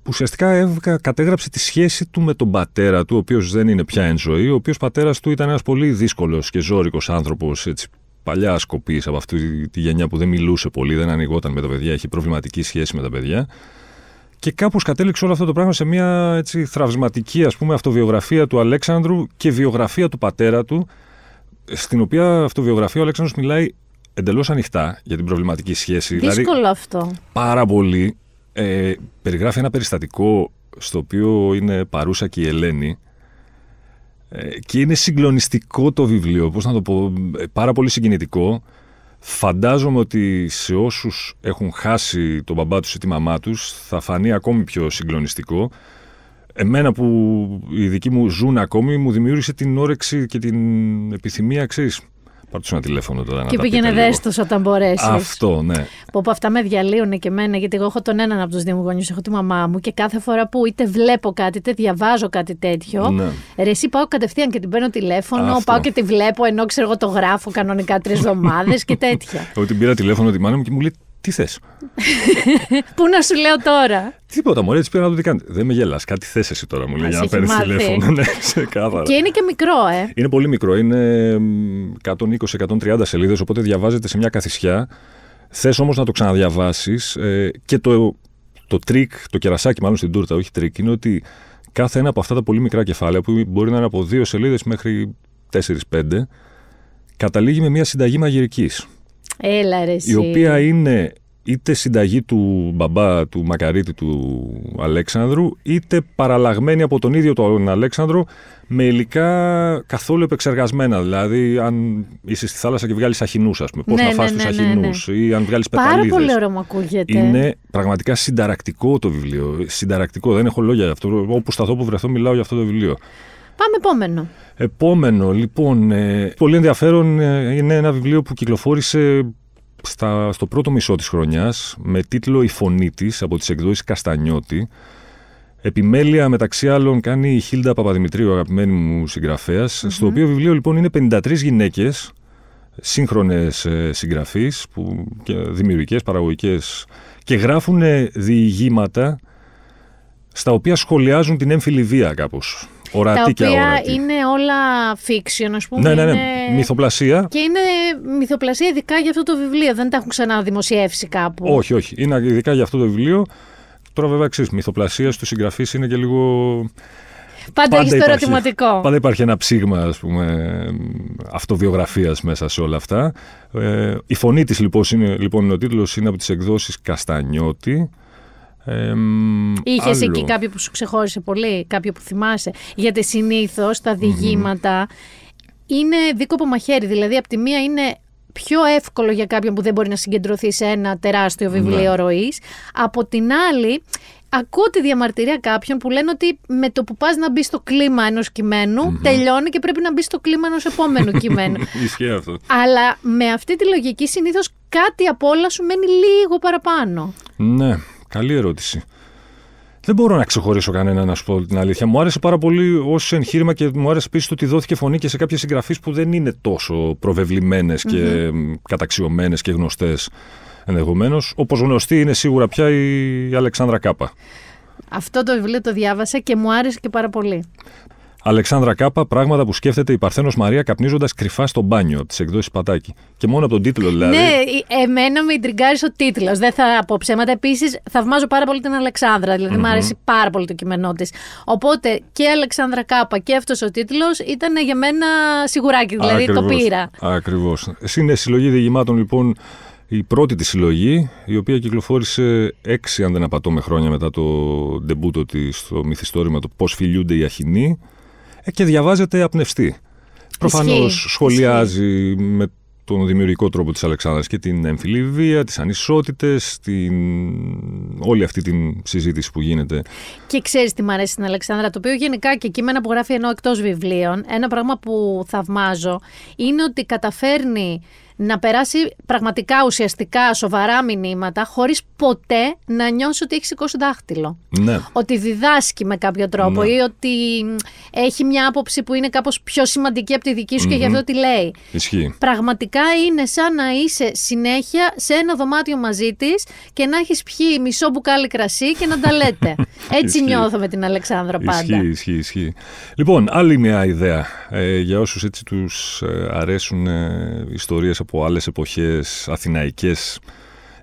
ουσιαστικά έβγα, κατέγραψε τη σχέση του με τον πατέρα του, ο οποίος δεν είναι πια εν ζωή, ο οποίος πατέρας του ήταν ένας πολύ δύσκολος και ζώρικος άνθρωπος, έτσι, παλιά ασκοπής από αυτή τη γενιά που δεν μιλούσε πολύ, δεν ανοιγόταν με τα παιδιά, είχε προβληματική σχέση με τα παιδιά. Και κάπως κατέληξε όλο αυτό το πράγμα σε μια έτσι, θραυσματική ας πούμε, αυτοβιογραφία του Αλέξανδρου και βιογραφία του πατέρα του, στην οποία αυτοβιογραφία ο Αλέξανδρος μιλάει εντελώς ανοιχτά για την προβληματική σχέση. Δύσκολο αυτό. πάρα πολύ. Ε, περιγράφει ένα περιστατικό στο οποίο είναι παρούσα και η Ελένη ε, και είναι συγκλονιστικό το βιβλίο, πώς να το πω, ε, πάρα πολύ συγκινητικό. Φαντάζομαι ότι σε όσους έχουν χάσει τον μπαμπά τους ή τη μαμά τους θα φανεί ακόμη πιο συγκλονιστικό. Εμένα που οι δικοί μου ζουν ακόμη μου δημιούργησε την όρεξη και την επιθυμία, ξέρεις, πάρ' τους ένα τηλέφωνο τώρα να Και τα πήγαινε πείτε λίγο. δέστος όταν μπορέσεις. Αυτό, ναι. Πω πω αυτά με διαλύουν και εμένα, γιατί εγώ έχω τον έναν από τους δύο μου γονείς, έχω τη μαμά μου και κάθε φορά που είτε βλέπω κάτι, είτε διαβάζω κάτι τέτοιο. Ναι. Ρε, εσύ πάω κατευθείαν και την παίρνω τηλέφωνο, Αυτό. πάω και τη βλέπω ενώ ξέρω εγώ το γράφω κανονικά τρεις <laughs> εβδομάδες και τέτοια. Εγώ την πήρα τηλέφωνο τη μάνα μου και μου λέει τι θες; <laughs> Πού να σου λέω τώρα; Τίποτα, μωρέ, έτσι πήρα να το τι κάνετε. Δεν με γελάς, κάτι θες εσύ τώρα, μου λέει, Μας για να έχει παίρνεις μάθει. τηλέφωνο. <laughs> ναι, ξεκάθαρα. Και είναι και μικρό, ε. Είναι πολύ μικρό, είναι μ, 120-130 σελίδες, οπότε διαβάζεται σε μια καθισιά. Θες όμως να το ξαναδιαβάσεις ε, και το, το τρίκ, το κερασάκι μάλλον στην τούρτα, όχι τρίκ, είναι ότι κάθε ένα από αυτά τα πολύ μικρά κεφάλαια, που μπορεί να είναι από δύο σελίδες μέχρι 4-5, καταλήγει με μια συνταγή μαγειρικής. Έλα ρε εσύ. η οποία είναι είτε συνταγή του μπαμπά του Μακαρίτη του Αλέξανδρου, είτε παραλλαγμένη από τον ίδιο τον Αλέξανδρο με υλικά καθόλου επεξεργασμένα. Δηλαδή, αν είσαι στη θάλασσα και βγάλεις αχινού, ας πούμε, πώς Ναι, να ναι, φας ναι, τους ναι, ναι. αχινού, ή αν βγάλεις Πάρα πεταλίδες. πολύ ωραίο μου ακούγεται. Είναι πραγματικά συνταρακτικό το βιβλίο. Συνταρακτικό, δεν έχω λόγια για αυτό. Όπου σταθώ, που βρεθώ, μιλάω για αυτό το βιβλίο. Πάμε επόμενο. Επόμενο, λοιπόν, ε, πολύ ενδιαφέρον ε, είναι ένα βιβλίο που κυκλοφόρησε στα, στο πρώτο μισό της χρονιάς με τίτλο «Η φωνή της» από τις εκδόσεις Καστανιώτη. Επιμέλεια μεταξύ άλλων κάνει η Χίλντα Παπαδημητρίου, αγαπημένη μου συγγραφέας, στο οποίο βιβλίο λοιπόν είναι 53 γυναίκες, σύγχρονες ε, συγγραφείς, που, και δημιουργικές, παραγωγικές και γράφουν διηγήματα στα οποία σχολιάζουν την έμφυλη βία κάπως. Ορατή τα και οποία αόρατη. είναι όλα fiction, ας πούμε. Ναι, ναι, ναι. είναι- Μυθοπλασία. Και είναι μυθοπλασία ειδικά για αυτό το βιβλίο. Δεν τα έχουν ξαναδημοσιεύσει κάπου. Όχι, όχι. Είναι ειδικά για αυτό το βιβλίο. Τώρα, βέβαια, ξέρεις, μυθοπλασίας στου συγγραφείς είναι και λίγο. Πάντα, έχεις το υπάρχει- ερωτηματικό. Πάντα υπάρχει ένα ψήγμα, ας πούμε, αυτοβιογραφίας μέσα σε όλα αυτά. Ε, η φωνή της, λοιπόν, είναι, λοιπόν, είναι ο τίτλος είναι από τις εκδόσεις Καστανιώτη. Ε, Είχες άλλο. εκεί κάποιο που σου ξεχώρισε πολύ, κάποιο που θυμάσαι; Γιατί συνήθως τα διηγήματα είναι δίκοπο μαχαίρι. Δηλαδή, από τη μία είναι πιο εύκολο για κάποιον που δεν μπορεί να συγκεντρωθεί σε ένα τεράστιο βιβλίο Ναι. ροής. Από την άλλη, ακούω τη διαμαρτυρία κάποιων που λένε ότι με το που πας να μπει στο κλίμα ενός κειμένου, τελειώνει και πρέπει να μπει στο κλίμα ενός επόμενου <laughs> κειμένου. Ισχύει αυτό. Αλλά με αυτή τη λογική συνήθως κάτι από όλα σου μένει λίγο παραπάνω. Ναι, καλή ερώτηση. Δεν μπορώ να ξεχωρίσω κανένα, να σου πω την αλήθεια. Μου άρεσε πάρα πολύ ως εγχείρημα και μου άρεσε επίσης το ότι δόθηκε φωνή και σε κάποιες συγγραφείς που δεν είναι τόσο προβεβλημένες και καταξιωμένες και γνωστές ενδεχομένως. Όπως γνωστή είναι σίγουρα πια η Αλεξάνδρα Κάπα. Αυτό το βιβλίο το διάβασα και μου άρεσε και πάρα πολύ. Αλεξάνδρα Κάπα, πράγματα που σκέφτεται η Παρθένος Μαρία καπνίζοντας κρυφά στο μπάνιο της εκδόση Πατάκη. Και μόνο από τον τίτλο δηλαδή. Ναι, εμένα με ιντριγκάρει ο τίτλος. Δεν θα πω ψέματα. Επίσης, θαυμάζω πάρα πολύ την Αλεξάνδρα. Δηλαδή, μου άρεσε πάρα πολύ το κείμενό της. Οπότε και η Αλεξάνδρα Κάπα και αυτός ο τίτλος ήταν για μένα σιγουράκι. Δηλαδή, το πήρα. Ακριβώς. Είναι συλλογή διηγημάτων λοιπόν η πρώτη της συλλογή, η οποία κυκλοφόρησε έξι, αν δεν απατώμε, χρόνια μετά το ντεμπούτο της στο μυθιστόρημα το Πώς φιλιούνται οι αχινοί ε, και διαβάζεται απνευστή. Προφανώς σχολιάζει με τον δημιουργικό τρόπο της Αλεξάνδρας και την εμφυλή βία, τις ανισότητες, την... όλη αυτή την συζήτηση που γίνεται. Και ξέρεις τι μου αρέσει στην Αλεξάνδρα, το οποίο γενικά και κείμενα που γράφει ενώ εκτός βιβλίων, ένα πράγμα που θαυμάζω είναι ότι καταφέρνει να περάσει πραγματικά ουσιαστικά σοβαρά μηνύματα χωρίς ποτέ να νιώσεις ότι έχει σηκώσει δάχτυλο. Ναι. Ότι διδάσκει με κάποιο τρόπο Ναι. ή ότι έχει μια άποψη που είναι κάπως πιο σημαντική από τη δική σου και γι' αυτό τη λέει. Ισχύει. Πραγματικά είναι σαν να είσαι συνέχεια σε ένα δωμάτιο μαζί της και να έχεις πιει μισό μπουκάλι κρασί και να τα λέτε. <laughs> Έτσι Ισχύει. νιώθω με την Αλεξάνδρα πάντα. Ισχύει, ισχύει, ισχύει. Λοιπόν, άλλη μια ιδέα ε, για όσους έτσι τους ε, αρέσουν ε, ιστορίες από άλλες εποχές, αθηναϊκές,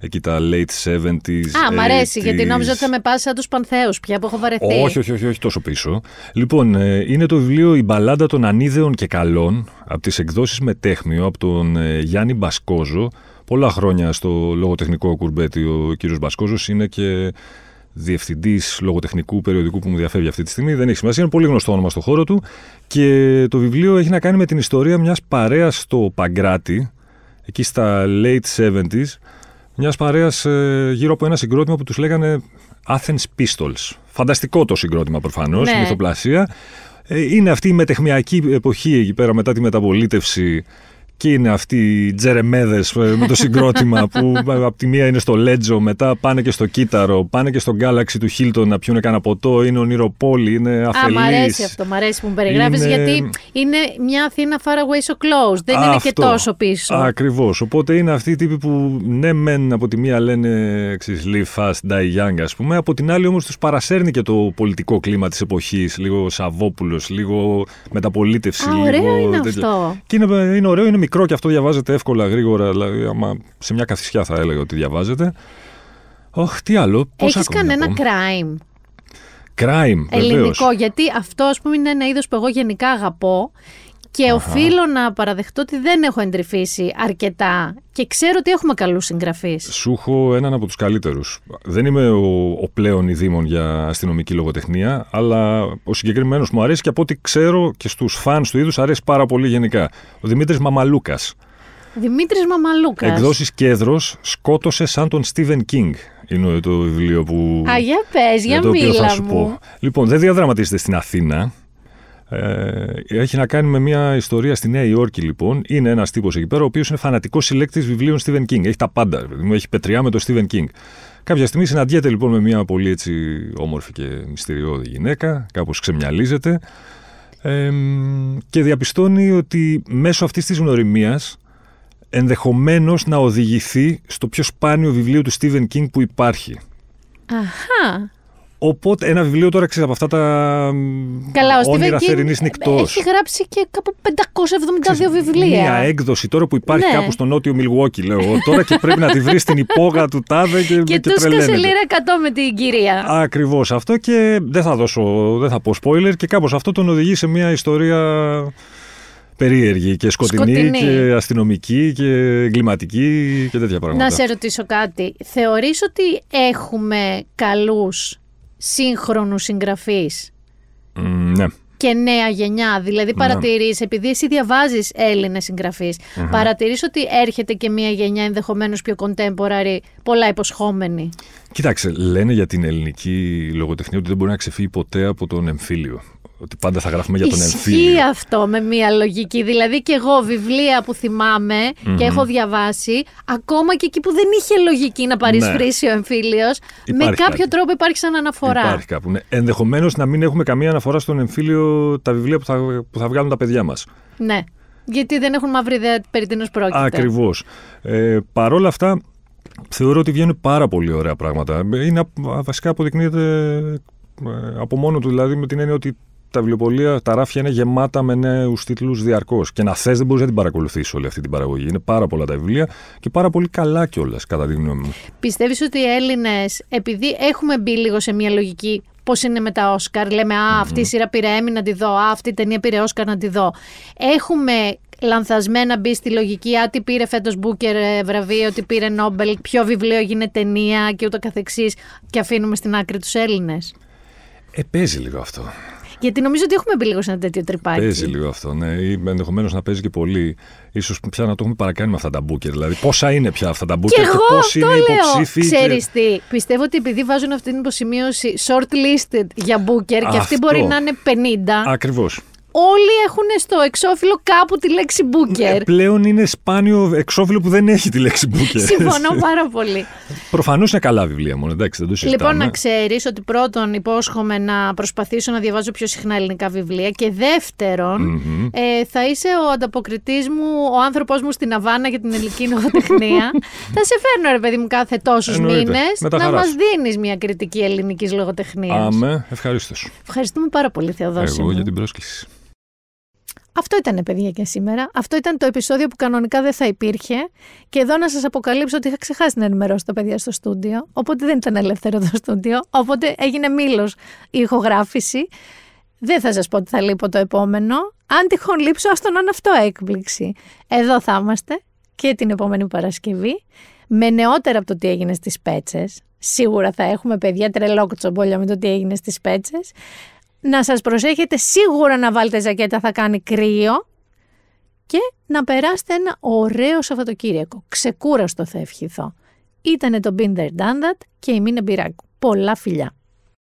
εκεί τα late 70s. Α, μ' αρέσει 80s. γιατί νόμιζα ότι θα με πάσει σαν τους Πανθέους πια που έχω βαρεθεί. Όχι, όχι, όχι, όχι τόσο πίσω. Λοιπόν, ε, είναι το βιβλίο «Η μπαλάντα των ανίδεων και καλών» από τις εκδόσεις Μετέχμιο, από τον ε, Γιάννη Μπασκόζο. Πολλά χρόνια στο λογοτεχνικό κουρμπέτι ο κύριος Μπασκόζος είναι και διευθυντής λογοτεχνικού περιοδικού που μου διαφεύγει αυτή τη στιγμή. Δεν έχει σημασία, είναι πολύ γνωστό όνομα στο χώρο του. Και το βιβλίο έχει να κάνει με την ιστορία μιας παρέας στο Παγκράτη, εκεί στα late 70s, μιας παρέας γύρω από ένα συγκρότημα που τους λέγανε Athens Pistols. Φανταστικό το συγκρότημα προφανώς, Ναι. μυθοπλασία. Ε, Είναι αυτή η μετεχμιακή εποχή εκεί πέρα μετά τη μεταπολίτευση και είναι αυτοί οι τζερεμέδες με το συγκρότημα που από τη μία είναι στο Λέτζο, μετά πάνε και στο Κύτταρο, πάνε και στο Galaxy του Χίλτον να πιούνε κανένα ποτό, είναι ονειροπόλη, είναι Α, αφελής. μ' αρέσει αυτό, μ' αρέσει που μου περιγράφεις, Είναι- γιατί είναι μια Αθήνα far away so close. Δεν είναι και Αυτό. τόσο πίσω. Ακριβώς. Οπότε είναι αυτοί οι τύποι που ναι, μεν από τη μία λένε ξέρεις, live fast, die young, ας πούμε. Από την άλλη όμως τους παρασέρνει και το πολιτικό κλίμα της εποχής. Λίγο Σαββόπουλος, λίγο μεταπολίτευση. Α, λίγο ωραίο είναι τέτοια. αυτό. Και είναι, είναι ωραίο, είναι μικρό και αυτό διαβάζεται εύκολα, γρήγορα. Δηλαδή, άμα σε μια καθισιά θα έλεγα ότι διαβάζεται. Ωχ, τι άλλο. Πώς Έχεις ακόμα να κανένα πω; crime; Crime, βεβαίως. ελληνικό, γιατί αυτό ας πούμε είναι ένα είδος που εγώ γενικά αγαπώ και οφείλω να παραδεχτώ ότι δεν έχω εντρυφήσει αρκετά και ξέρω ότι έχουμε καλούς συγγραφείς. Σου έχω έναν από τους καλύτερους. Δεν είμαι ο, ο πλέον ειδήμων για αστυνομική λογοτεχνία, αλλά ο συγκεκριμένος μου αρέσει και από ό,τι ξέρω και στους fans του είδους αρέσει πάρα πολύ γενικά. Ο Δημήτρης Μαμαλούκας. Δημήτρης Μαμαλούκας. Εκδόσεις Κέδρος σκότωσε σαν τον Στίβεν Κίνγκ. Είναι το βιβλίο που... Α, για πες, για το οποίο θα μίλα σου μου. πω. Λοιπόν, δεν διαδραματίζεται στην Αθήνα. Ε, έχει να κάνει με μια ιστορία στη Νέα Υόρκη, λοιπόν. Είναι ένας τύπος εκεί πέρα, ο οποίος είναι φανατικός συλλέκτης βιβλίων Stephen King. Έχει τα πάντα. ρε παιδί μου, Έχει πετριά με το Stephen King. Κάποια στιγμή συναντιέται λοιπόν με μια πολύ έτσι όμορφη και μυστηριώδη γυναίκα, κάπως ξεμιαλίζεται ε, και διαπιστώνει ότι μέσω αυτής της γνωριμίας ενδεχομένως να οδηγηθεί στο πιο σπάνιο βιβλίο του Stephen King που υπάρχει. Αχα. Οπότε ένα βιβλίο τώρα ξέρεις από αυτά τα Καλά, ο όνειρα Stephen King θερινής νυχτός. έχει γράψει και κάπου 572 βιβλία. Μία έκδοση τώρα που υπάρχει Ναι. κάπου στο νότιο Μιλγουόκι, λέω εγώ τώρα και πρέπει να τη βρεις στην υπόγα του τάδε και, Και και, τους σκάσε τρελαίνεται. λίρα 100 με την κυρία. Ακριβώς αυτό και δεν θα δώσω, δεν θα πω spoiler και κάπως αυτό τον οδηγεί σε μια ιστορία περίεργη και σκοτεινή, Σκοτεινή. και αστυνομική και εγκληματική και τέτοια πράγματα. Να σε ρωτήσω κάτι. Θεωρείς ότι έχουμε καλούς σύγχρονους συγγραφείς Μ, ναι. και νέα γενιά. Δηλαδή παρατηρείς, επειδή εσύ διαβάζεις Έλληνες συγγραφείς, Μμμ. παρατηρείς ότι έρχεται και μια γενιά ενδεχομένως πιο contemporary, πολλά υποσχόμενη. Κοίταξε, λένε για την ελληνική λογοτεχνία ότι δεν μπορεί να ξεφύγει ποτέ από τον εμφύλιο. Ότι πάντα θα γράφουμε για τον Ισχύει εμφύλιο. αυτό με μια λογική. Δηλαδή και εγώ βιβλία που θυμάμαι Μμμ. και έχω διαβάσει, ακόμα και εκεί που δεν είχε λογική να παρισφρήσει ο εμφύλιος, με Υπάρχει κάποιο κάτι. τρόπο υπάρχει σαν αναφορά. Υπάρχει κάπου. Ναι. Ενδεχομένως να μην έχουμε καμία αναφορά στον εμφύλιο τα βιβλία που θα, που θα βγάλουν τα παιδιά μας. Ναι. Γιατί δεν έχουν μαύρη ιδέα περί τίνος πρόκειται. Ακριβώς. Ε, Παρ' όλα αυτά, θεωρώ ότι βγαίνουν πάρα πολύ ωραία πράγματα. Είναι, α- βασικά αποδεικνύεται ε, από μόνο του, δηλαδή με την έννοια ότι τα βιβλιοπολία, τα ράφια είναι γεμάτα με νέους τίτλους διαρκώς. Και να θες, δεν μπορείς να την παρακολουθήσει όλη αυτή την παραγωγή. Είναι πάρα πολλά τα βιβλία και πάρα πολύ καλά κιόλας, κατά τη γνώμη μου. Πιστεύεις ότι οι Έλληνες, επειδή έχουμε μπει λίγο σε μια λογική πώς είναι με τα Όσκαρ, λέμε «Α, αυτή η σειρά πήρε Έμι να τη δω, α, αυτή η ταινία πήρε Όσκαρ να τη δω». Έχουμε λανθασμένα μπει στη λογική «Α, τι πήρε φέτος Μπούκερ ε, βραβείο, τι πήρε Νόμπελ, ποιο βιβλίο γίνεται ταινία» και ούτω καθεξής και αφήνουμε στην άκρη τους Έλληνες. Ε, παίζει λίγο αυτό. Γιατί νομίζω ότι έχουμε μπει λίγο σε ένα τέτοιο τρυπάκι. Παίζει λίγο αυτό, ναι. Ή ενδεχομένως να παίζει και πολύ. σω πια να το έχουμε παρακάνει με αυτά τα μπούκερ. Δηλαδή, πόσα είναι πια αυτά τα Και μπούκερ και, εγώ πώ αυτό είναι λέω. υποψήφοι. και- Ξέρεις τι, πιστεύω ότι επειδή βάζουν αυτή την υποσημείωση shortlisted για Booker και αυτή Αυτό. μπορεί να είναι 50, Ακριβώς. Όλοι έχουν στο εξώφυλλο κάπου τη λέξη Booker. Πλέον είναι σπάνιο εξώφυλλο που δεν έχει τη λέξη μπούκερ. Συμφωνώ πάρα πολύ. Προφανώς είναι καλά βιβλία μόνο, εντάξει, δεν το συζητάμε. Λοιπόν, να ξέρεις ότι πρώτον υπόσχομαι να προσπαθήσω να διαβάζω πιο συχνά ελληνικά βιβλία και δευτερον Μμμ. ε, θα είσαι ο ανταποκριτής μου, ο άνθρωπός μου στην Αβάνα για την ελληνική λογοτεχνία. <laughs> θα σε φέρνω, ρε παιδί μου, κάθε τόσους Εννοείται. μήνες Με τα να χαράς. μας δίνεις μια κριτική ελληνικής λογοτεχνίας. Άμε, ευχαρίστω. Ευχαριστούμε πάρα πολύ, Θεοδόση. Εγώ μου. για την πρόσκληση. Αυτό ήταν, παιδιά, για σήμερα. Αυτό ήταν το επεισόδιο που κανονικά δεν θα υπήρχε. Και εδώ να σας αποκαλύψω ότι είχα ξεχάσει να ενημερώσω τα παιδιά στο στούντιο. Οπότε δεν ήταν ελεύθερο το στούντιο. Οπότε έγινε μήλος η ηχογράφηση. Δεν θα σας πω ότι θα λείπω το επόμενο. Αν τυχόν λείψω, άστο να είναι αυτό έκπληξη. Εδώ θα είμαστε και την επόμενη Παρασκευή. Με νεότερα από το τι έγινε στις Πέτσες. Σίγουρα θα έχουμε παιδιά τρελό κουτσομπόλια με το τι έγινε στις Πέτσες. Να σας προσέχετε σίγουρα να βάλετε ζακέτα θα κάνει κρύο και να περάσετε ένα ωραίο Σαββατοκύριακο. Ξεκούραστο θα ευχηθώ. Ήτανε το Been There Done That και η Μίνα Μπυράκου. Πολλά φιλιά.